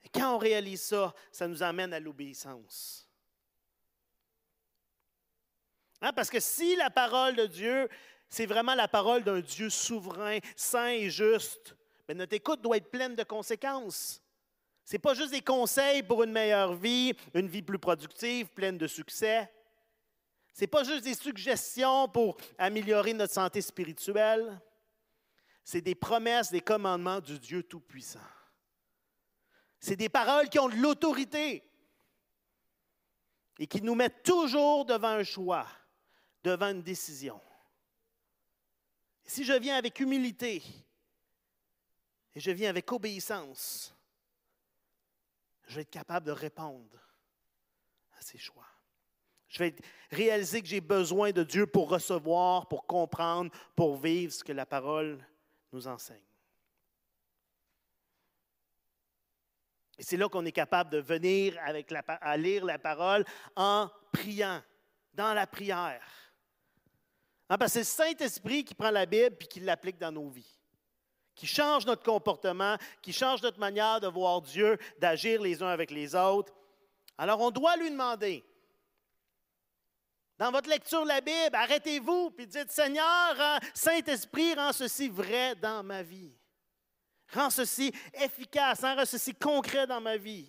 Speaker 1: Et quand on réalise ça, ça nous amène à l'obéissance. Hein, parce que si la parole de Dieu, c'est vraiment la parole d'un Dieu souverain, saint et juste, mais notre écoute doit être pleine de conséquences. Ce n'est pas juste des conseils pour une meilleure vie, une vie plus productive, pleine de succès. Ce n'est pas juste des suggestions pour améliorer notre santé spirituelle. C'est des promesses, des commandements du Dieu Tout-Puissant. C'est des paroles qui ont de l'autorité et qui nous mettent toujours devant un choix, devant une décision. Si je viens avec humilité et je viens avec obéissance, je vais être capable de répondre à ces choix. Je vais réaliser que j'ai besoin de Dieu pour recevoir, pour comprendre, pour vivre ce que la parole nous enseigne. Et c'est là qu'on est capable de venir à lire la parole en priant, dans la prière. Hein, parce que c'est le Saint-Esprit qui prend la Bible et qui l'applique dans nos vies, qui change notre comportement, qui change notre manière de voir Dieu, d'agir les uns avec les autres. Alors on doit lui demander, dans votre lecture de la Bible, arrêtez-vous et dites Seigneur, Saint-Esprit, rend ceci vrai dans ma vie. Rend ceci efficace, rend ceci concret dans ma vie.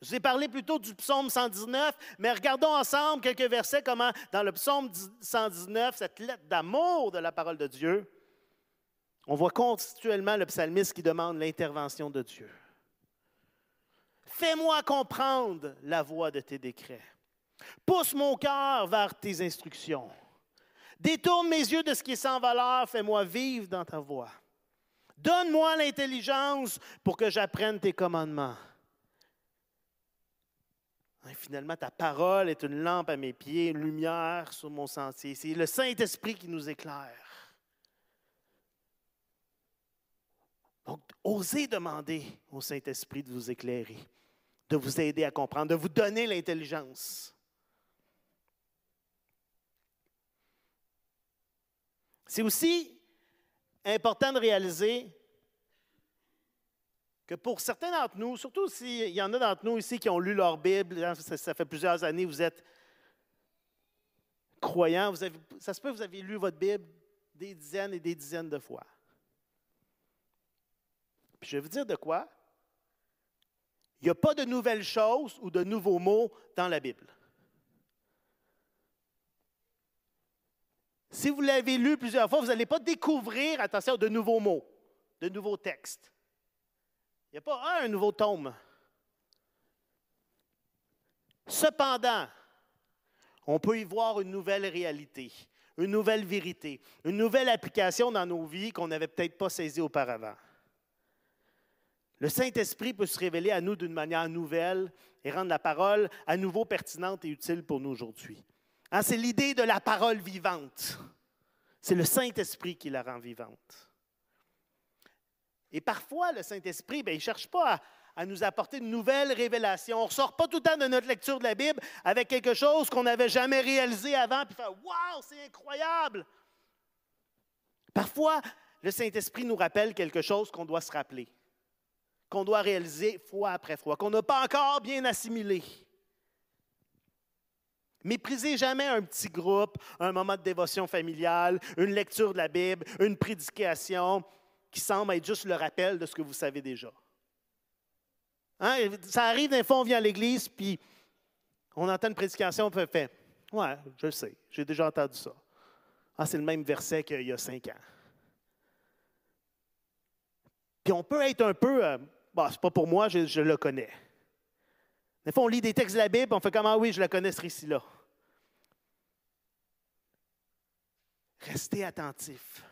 Speaker 1: Je vous ai parlé plutôt du psaume 119, mais regardons ensemble quelques versets, comment dans le psaume 119, cette lettre d'amour de la parole de Dieu, on voit constituellement le psalmiste qui demande l'intervention de Dieu. Fais-moi comprendre la voie de tes décrets. Pousse mon cœur vers tes instructions. Détourne mes yeux de ce qui est sans valeur. Fais-moi vivre dans ta voie. Donne-moi l'intelligence pour que j'apprenne tes commandements. Finalement, ta parole est une lampe à mes pieds, une lumière sur mon sentier. C'est le Saint-Esprit qui nous éclaire. Donc, osez demander au Saint-Esprit de vous éclairer, de vous aider à comprendre, de vous donner l'intelligence. C'est aussi important de réaliser que pour certains d'entre nous, surtout s'il y en a d'entre nous ici qui ont lu leur Bible, hein, ça, fait plusieurs années, vous êtes croyants, ça se peut que vous avez lu votre Bible des dizaines et des dizaines de fois. Puis je vais vous dire de quoi. Il n'y a pas de nouvelles choses ou de nouveaux mots dans la Bible. Si vous l'avez lu plusieurs fois, vous n'allez pas découvrir, attention, de nouveaux mots, de nouveaux textes. Il n'y a pas un nouveau tome. Cependant, on peut y voir une nouvelle réalité, une nouvelle vérité, une nouvelle application dans nos vies qu'on n'avait peut-être pas saisie auparavant. Le Saint-Esprit peut se révéler à nous d'une manière nouvelle et rendre la parole à nouveau pertinente et utile pour nous aujourd'hui. Hein, c'est l'idée de la parole vivante. C'est le Saint-Esprit qui la rend vivante. Et parfois, le Saint-Esprit, ben, il ne cherche pas à, nous apporter de nouvelles révélations. On ne sort pas tout le temps de notre lecture de la Bible avec quelque chose qu'on n'avait jamais réalisé avant, puis faire Waouh, c'est incroyable! Parfois, le Saint-Esprit nous rappelle quelque chose qu'on doit se rappeler, qu'on doit réaliser fois après fois, qu'on n'a pas encore bien assimilé. Méprisez jamais un petit groupe, un moment de dévotion familiale, une lecture de la Bible, une prédication qui semble être juste le rappel de ce que vous savez déjà. Hein, ça arrive, des fois, on vient à l'église, puis on entend une prédication, on fait Ouais, je sais, j'ai déjà entendu ça. Ah, c'est le même verset qu'il y a cinq ans. Puis on peut être un peu, euh, bah, c'est pas pour moi, je, le connais. Des fois, on lit des textes de la Bible, on fait comme Ah oui, je la connais ce récit-là. Restez attentifs.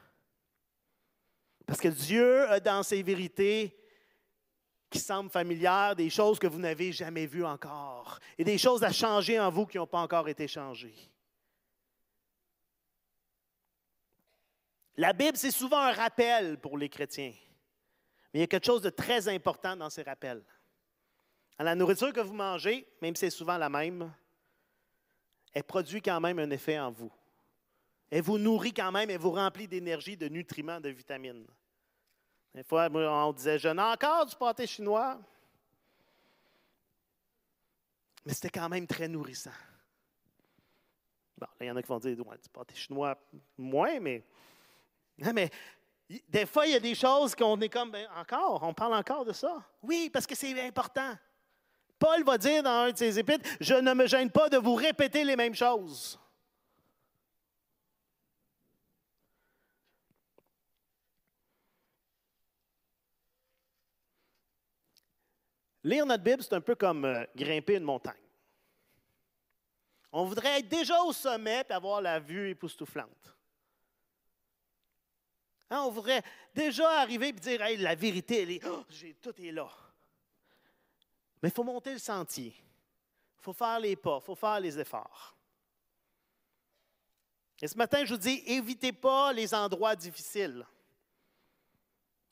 Speaker 1: Parce que Dieu a dans ses vérités qui semblent familières des choses que vous n'avez jamais vues encore et des choses à changer en vous qui n'ont pas encore été changées. La Bible, c'est souvent un rappel pour les chrétiens. Mais il y a quelque chose de très important dans ces rappels. la nourriture que vous mangez, même si c'est souvent la même, elle produit quand même un effet en vous. Elle vous nourrit quand même, elle vous remplit d'énergie, de nutriments, de vitamines. Des fois, on disait, je n'ai encore du pâté chinois. Mais c'était quand même très nourrissant. Bon, il y en a qui vont dire, du pâté chinois, moins, mais, mais des fois, il y a des choses qu'on est comme, ben, encore, on parle encore de ça. Oui, parce que c'est important. Paul va dire dans un de ses épîtres, je ne me gêne pas de vous répéter les mêmes choses. Lire notre Bible, c'est un peu comme euh, grimper une montagne. On voudrait être déjà au sommet et avoir la vue époustouflante. Hein, on voudrait déjà arriver et dire la vérité, elle est, oh, tout est là. Mais il faut monter le sentier. Il faut faire les pas, il faut faire les efforts. Et ce matin, je vous dis, évitez pas les endroits difficiles.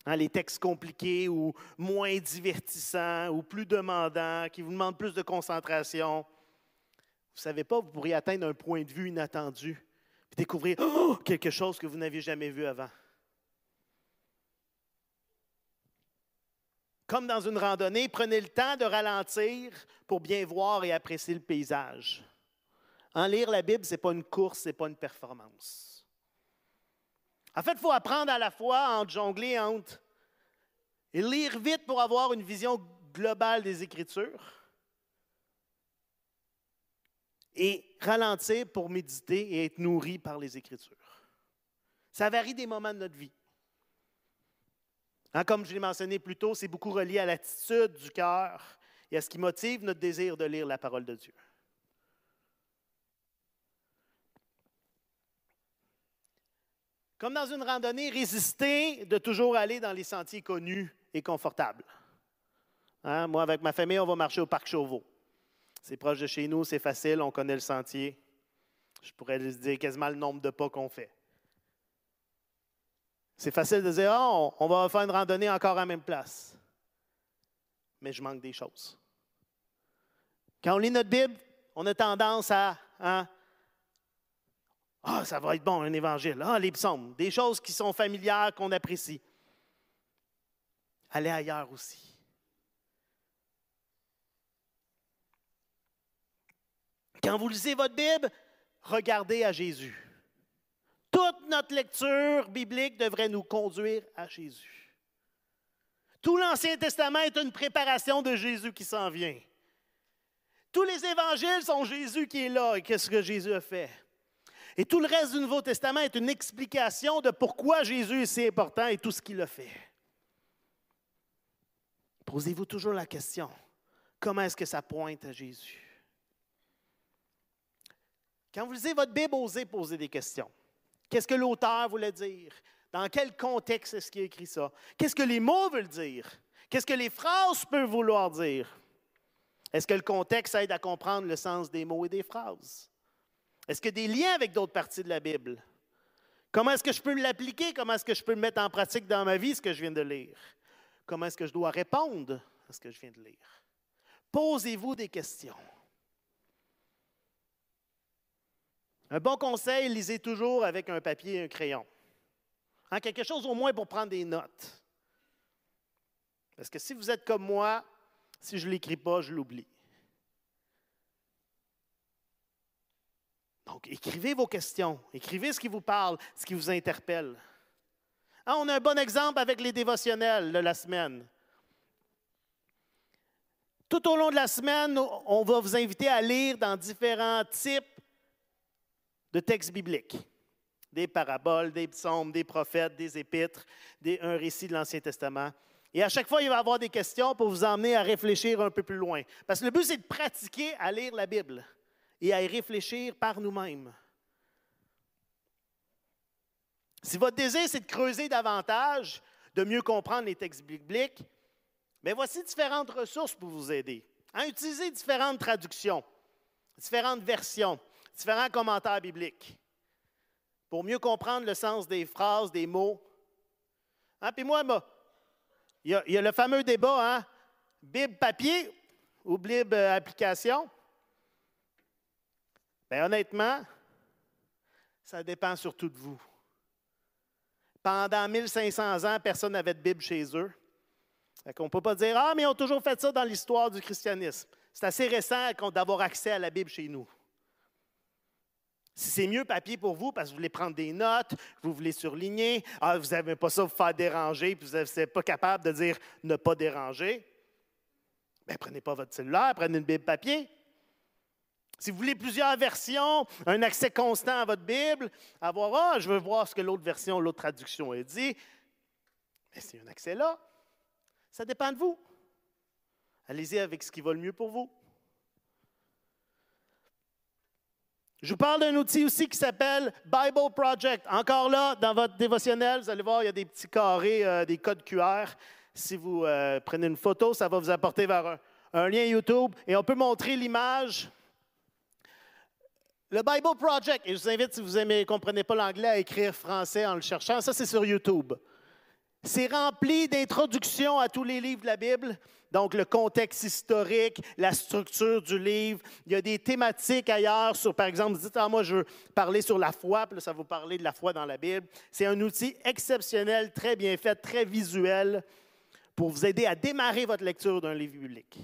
Speaker 1: Hein, les textes compliqués ou moins divertissants ou plus demandants, qui vous demandent plus de concentration. Vous ne savez pas, vous pourriez atteindre un point de vue inattendu et découvrir oh, quelque chose que vous n'aviez jamais vu avant. Comme dans une randonnée, prenez le temps de ralentir pour bien voir et apprécier le paysage. En lire la Bible, ce n'est pas une course, ce n'est pas une performance. En fait, il faut apprendre à la fois à jongler entre lire vite pour avoir une vision globale des Écritures et ralentir pour méditer et être nourri par les Écritures. Ça varie des moments de notre vie. Hein, comme je l'ai mentionné plus tôt, c'est beaucoup relié à l'attitude du cœur et à ce qui motive notre désir de lire la parole de Dieu. Comme dans une randonnée, résister de toujours aller dans les sentiers connus et confortables. Hein, moi, avec ma famille, on va marcher au parc Chauveau. C'est proche de chez nous, c'est facile, on connaît le sentier. Je pourrais dire quasiment le nombre de pas qu'on fait. C'est facile de dire, oh, on va faire une randonnée encore à la même place. Mais je manque des choses. Quand on lit notre Bible, on a tendance à hein, ah, ça va être bon, un évangile. Ah, les psaumes, des choses qui sont familières, qu'on apprécie. Allez ailleurs aussi. Quand vous lisez votre Bible, regardez à Jésus. Toute notre lecture biblique devrait nous conduire à Jésus. Tout l'Ancien Testament est une préparation de Jésus qui s'en vient. Tous les évangiles sont Jésus qui est là et qu'est-ce que Jésus a fait? Et tout le reste du Nouveau Testament est une explication de pourquoi Jésus est si important et tout ce qu'il a fait. Posez-vous toujours la question, comment est-ce que ça pointe à Jésus? Quand vous lisez votre Bible, osez poser des questions. Qu'est-ce que l'auteur voulait dire? Dans quel contexte est-ce qu'il a écrit ça? Qu'est-ce que les mots veulent dire? Qu'est-ce que les phrases peuvent vouloir dire? Est-ce que le contexte aide à comprendre le sens des mots et des phrases? Est-ce qu'il y a des liens avec d'autres parties de la Bible? Comment est-ce que je peux l'appliquer? Comment est-ce que je peux le mettre en pratique dans ma vie, ce que je viens de lire? Comment est-ce que je dois répondre à ce que je viens de lire? Posez-vous des questions. Un bon conseil, lisez toujours avec un papier et un crayon. Hein, quelque chose au moins pour prendre des notes. Parce que si vous êtes comme moi, si je ne l'écris pas, je l'oublie. Donc, écrivez vos questions, écrivez ce qui vous parle, ce qui vous interpelle. Ah, on a un bon exemple avec les dévotionnels de la semaine. Tout au long de la semaine, on va vous inviter à lire dans différents types de textes bibliques. Des paraboles, des psaumes, des prophètes, des épîtres, un récit de l'Ancien Testament. Et à chaque fois, il va y avoir des questions pour vous emmener à réfléchir un peu plus loin. Parce que le but, c'est de pratiquer à lire la Bible et à y réfléchir par nous-mêmes. Si votre désir, c'est de creuser davantage, de mieux comprendre les textes bibliques, voici différentes ressources pour vous aider. À utiliser différentes traductions, différentes versions, différents commentaires bibliques pour mieux comprendre le sens des phrases, des mots. Hein, puis moi, il y, a, le fameux débat, hein? Bible papier ou Bible application? Bien, honnêtement, ça dépend surtout de vous. Pendant 1500 ans, personne n'avait de Bible chez eux. On ne peut pas dire Ah, mais ils ont toujours fait ça dans l'histoire du christianisme. C'est assez récent d'avoir accès à la Bible chez nous. Si c'est mieux papier pour vous parce que vous voulez prendre des notes, vous voulez surligner, ah, vous n'avez pas ça vous faire déranger, puis vous n'êtes pas capable de dire ne pas déranger, bien, prenez pas votre cellulaire, prenez une Bible papier. Si vous voulez plusieurs versions, un accès constant à votre Bible, avoir Ah, je veux voir ce que l'autre version, l'autre traduction a dit, mais c'est un accès là. Ça dépend de vous. Allez-y avec ce qui va le mieux pour vous. Je vous parle d'un outil aussi qui s'appelle Bible Project. Encore là, dans votre dévotionnel, vous allez voir, il y a des petits carrés, euh, des codes QR. Si vous euh, prenez une photo, ça va vous apporter vers un, lien YouTube et on peut montrer l'image. Le Bible Project, et je vous invite, si vous ne comprenez pas l'anglais, à écrire français en le cherchant. Ça, c'est sur YouTube. C'est rempli d'introductions à tous les livres de la Bible. Donc, le contexte historique, la structure du livre. Il y a des thématiques ailleurs sur, par exemple, vous dites, ah, moi, je veux parler sur la foi, puis là, ça va vous parler de la foi dans la Bible. C'est un outil exceptionnel, très bien fait, très visuel pour vous aider à démarrer votre lecture d'un livre biblique.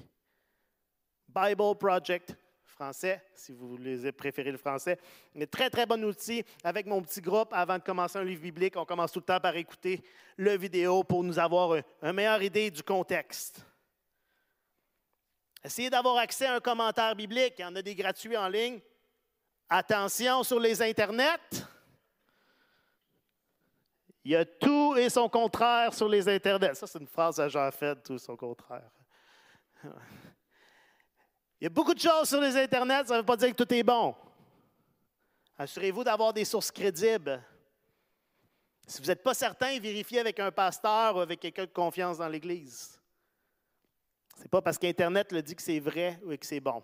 Speaker 1: Bible Project français, si vous voulez préférez le français. Mais très, très bon outil avec mon petit groupe avant de commencer un livre biblique. On commence tout le temps par écouter le vidéo pour nous avoir une meilleure idée du contexte. Essayez d'avoir accès à un commentaire biblique. Il y en a des gratuits en ligne. Attention sur les internets. Il y a tout et son contraire sur les internets. Ça, c'est une phrase à Jean Fed, tout et son contraire. Il y a beaucoup de choses sur les internets, ça ne veut pas dire que tout est bon. Assurez-vous d'avoir des sources crédibles. Si vous n'êtes pas certain, vérifiez avec un pasteur ou avec quelqu'un de confiance dans l'Église. Ce n'est pas parce qu'Internet le dit que c'est vrai ou que c'est bon.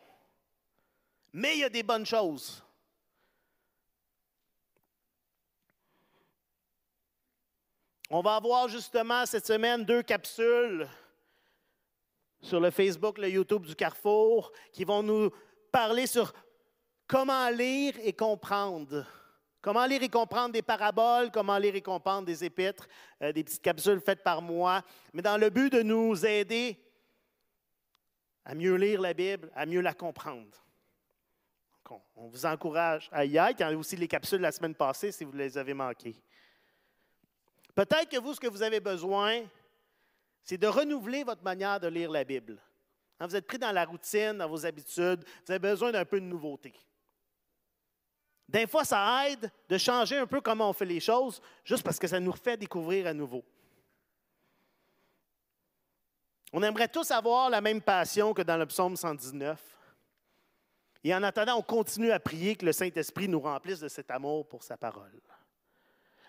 Speaker 1: Mais il y a des bonnes choses. On va avoir justement cette semaine deux capsules sur le Facebook, le YouTube du Carrefour, qui vont nous parler sur comment lire et comprendre. Comment lire et comprendre des paraboles, comment lire et comprendre des épîtres, euh, des petites capsules faites par moi, mais dans le but de nous aider à mieux lire la Bible, à mieux la comprendre. on, vous encourage à y être. Il y a aussi les capsules la semaine passée si vous les avez manquées. Peut-être que vous, ce que vous avez besoin, c'est de renouveler votre manière de lire la Bible. Hein, vous êtes pris dans la routine, dans vos habitudes, vous avez besoin d'un peu de nouveauté. Des fois, ça aide de changer un peu comment on fait les choses, juste parce que ça nous fait découvrir à nouveau. On aimerait tous avoir la même passion que dans le psaume 119. Et en attendant, on continue à prier que le Saint-Esprit nous remplisse de cet amour pour sa parole.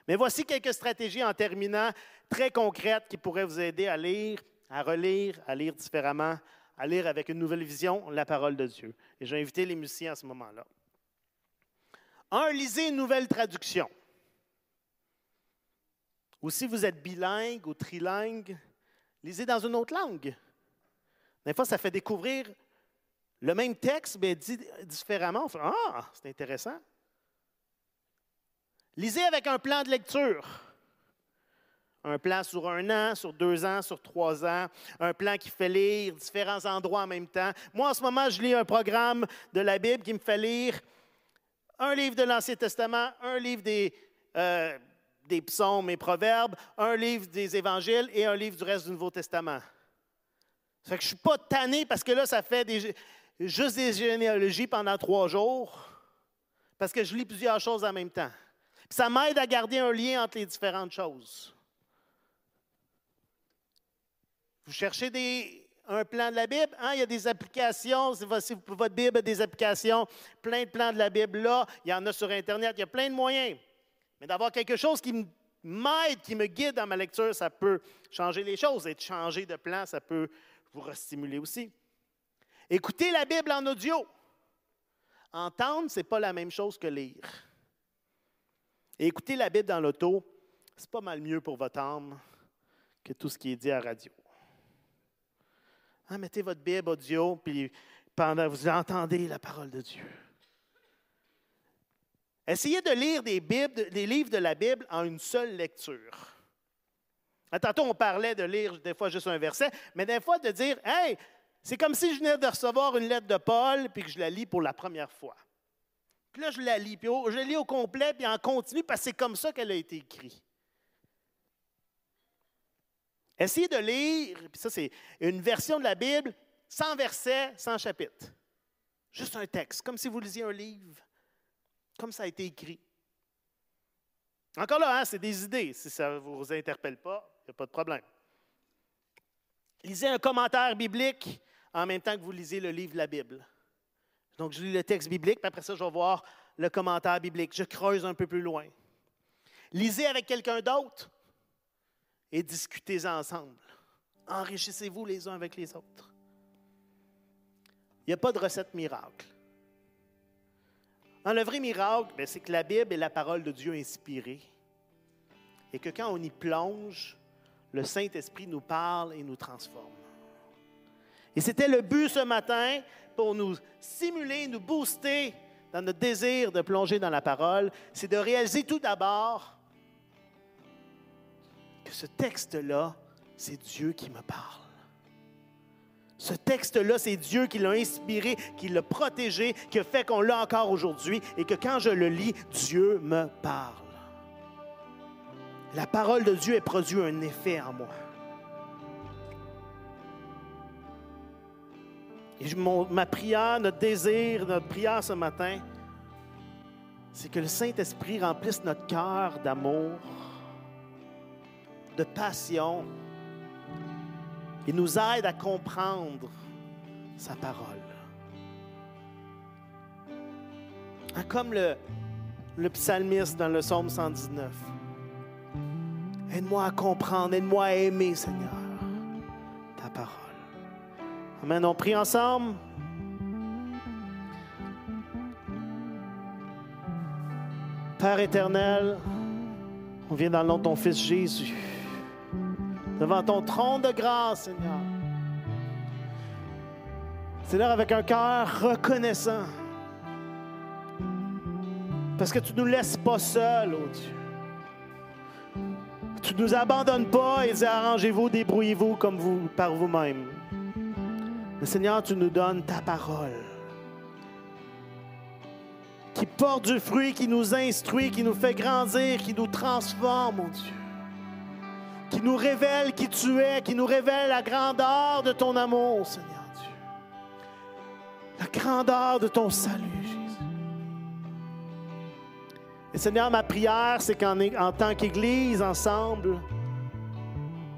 Speaker 1: Mais voici quelques stratégies en terminant très concrètes qui pourraient vous aider à lire, à relire, à lire différemment, à lire avec une nouvelle vision la parole de Dieu. Et j'ai invité les musiciens à ce moment-là. Un, lisez une nouvelle traduction. Ou si vous êtes bilingue ou trilingue, lisez dans une autre langue. Des fois, ça fait découvrir le même texte, mais dit différemment. ah, c'est intéressant. Lisez avec un plan de lecture. Un plan sur un an, sur deux ans, sur trois ans. Un plan qui fait lire différents endroits en même temps. Moi, en ce moment, je lis un programme de la Bible qui me fait lire un livre de l'Ancien Testament, un livre des, euh, psaumes et proverbes, un livre des évangiles et un livre du reste du Nouveau Testament. Ça fait que je ne suis pas tanné parce que là, ça fait des, juste des généalogies pendant trois jours, parce que je lis plusieurs choses en même temps. Ça m'aide à garder un lien entre les différentes choses. Vous cherchez un plan de la Bible? Hein? Il y a des applications. Si votre Bible a des applications, plein de plans de la Bible là. Il y en a sur Internet. Il y a plein de moyens. Mais d'avoir quelque chose qui m'aide, qui me guide dans ma lecture, ça peut changer les choses. Et de changer de plan, ça peut vous restimuler aussi. Écouter la Bible en audio. Entendre, ce n'est pas la même chose que lire. Et écouter la Bible dans l'auto, c'est pas mal mieux pour votre âme que tout ce qui est dit à radio. Hein, mettez votre Bible audio, puis pendant vous entendez la parole de Dieu. Essayez de lire des, livres de la Bible en une seule lecture. Tantôt, on parlait de lire des fois juste un verset, mais des fois de dire Hey, c'est comme si je venais de recevoir une lettre de Paul puis que je la lis pour la première fois. Puis là, je la lis, puis je la lis au complet, puis en continu, parce que c'est comme ça qu'elle a été écrite. Essayez de lire, puis ça, c'est une version de la Bible sans verset, sans chapitre. Juste un texte, comme si vous lisiez un livre, comme ça a été écrit. Encore là, hein, c'est des idées. Si ça ne vous interpelle pas, il n'y a pas de problème. Lisez un commentaire biblique en même temps que vous lisez le livre de la Bible. Donc, je lis le texte biblique, puis après ça, je vais voir le commentaire biblique. Je creuse un peu plus loin. Lisez avec quelqu'un d'autre et discutez ensemble. Enrichissez-vous les uns avec les autres. Il n'y a pas de recette miracle. le vrai miracle, ben, c'est que la Bible est la parole de Dieu inspirée et que quand on y plonge, le Saint-Esprit nous parle et nous transforme. Et c'était le but ce matin pour nous stimuler, nous booster dans notre désir de plonger dans la parole, c'est de réaliser tout d'abord que ce texte-là, c'est Dieu qui me parle. Ce texte-là, c'est Dieu qui l'a inspiré, qui l'a protégé, qui a fait qu'on l'a encore aujourd'hui et que quand je le lis, Dieu me parle. La parole de Dieu a produit un effet en moi. Et ma prière, notre désir, notre prière ce matin, c'est que le Saint-Esprit remplisse notre cœur d'amour, de passion et nous aide à comprendre sa parole. Hein, comme le, le psalmiste dans le psaume 119. Aide-moi à comprendre, aide-moi à aimer, Seigneur. Amen. On prie ensemble. Père éternel, on vient dans le nom de ton Fils Jésus devant ton trône de grâce, Seigneur. Seigneur, avec un cœur reconnaissant. Parce que tu ne nous laisses pas seuls, oh Dieu. Tu ne nous abandonnes pas et dis arrangez-vous, débrouillez-vous comme vous par vous-même. Seigneur, tu nous donnes ta parole qui porte du fruit, qui nous instruit, qui nous fait grandir, qui nous transforme, mon Dieu qui nous révèle qui tu es, qui nous révèle la grandeur de ton amour, Seigneur Dieu. La grandeur de ton salut, Jésus. Et Seigneur, ma prière, c'est qu'en en tant qu'Église, ensemble,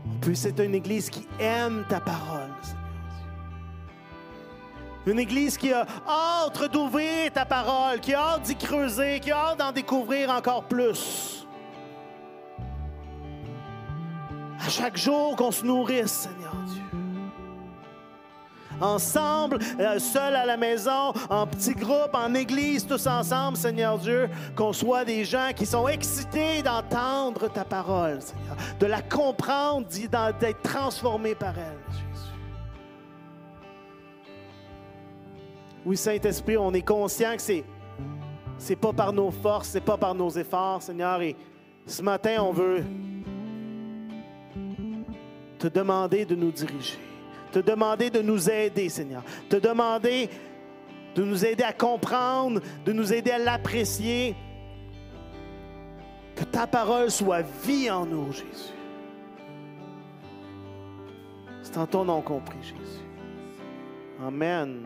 Speaker 1: on puisse être une Église qui aime ta parole, Seigneur. Une Église qui a hâte d'ouvrir ta parole, qui a hâte d'y creuser, qui a hâte d'en découvrir encore plus. À chaque jour qu'on se nourrisse, Seigneur Dieu. Ensemble, euh, seul à la maison, en petit groupe, en église, tous ensemble, Seigneur Dieu, qu'on soit des gens qui sont excités d'entendre ta parole, Seigneur, de la comprendre, d'être transformés par elle, Jésus. Oui, Saint-Esprit, on est conscient que c'est c'est pas par nos forces, c'est pas par nos efforts, Seigneur. Et ce matin, on veut te demander de nous diriger, te demander de nous aider, Seigneur, te demander de nous aider à comprendre, de nous aider à l'apprécier. Que ta parole soit vie en nous, Jésus. C'est en ton nom compris, Jésus. Amen.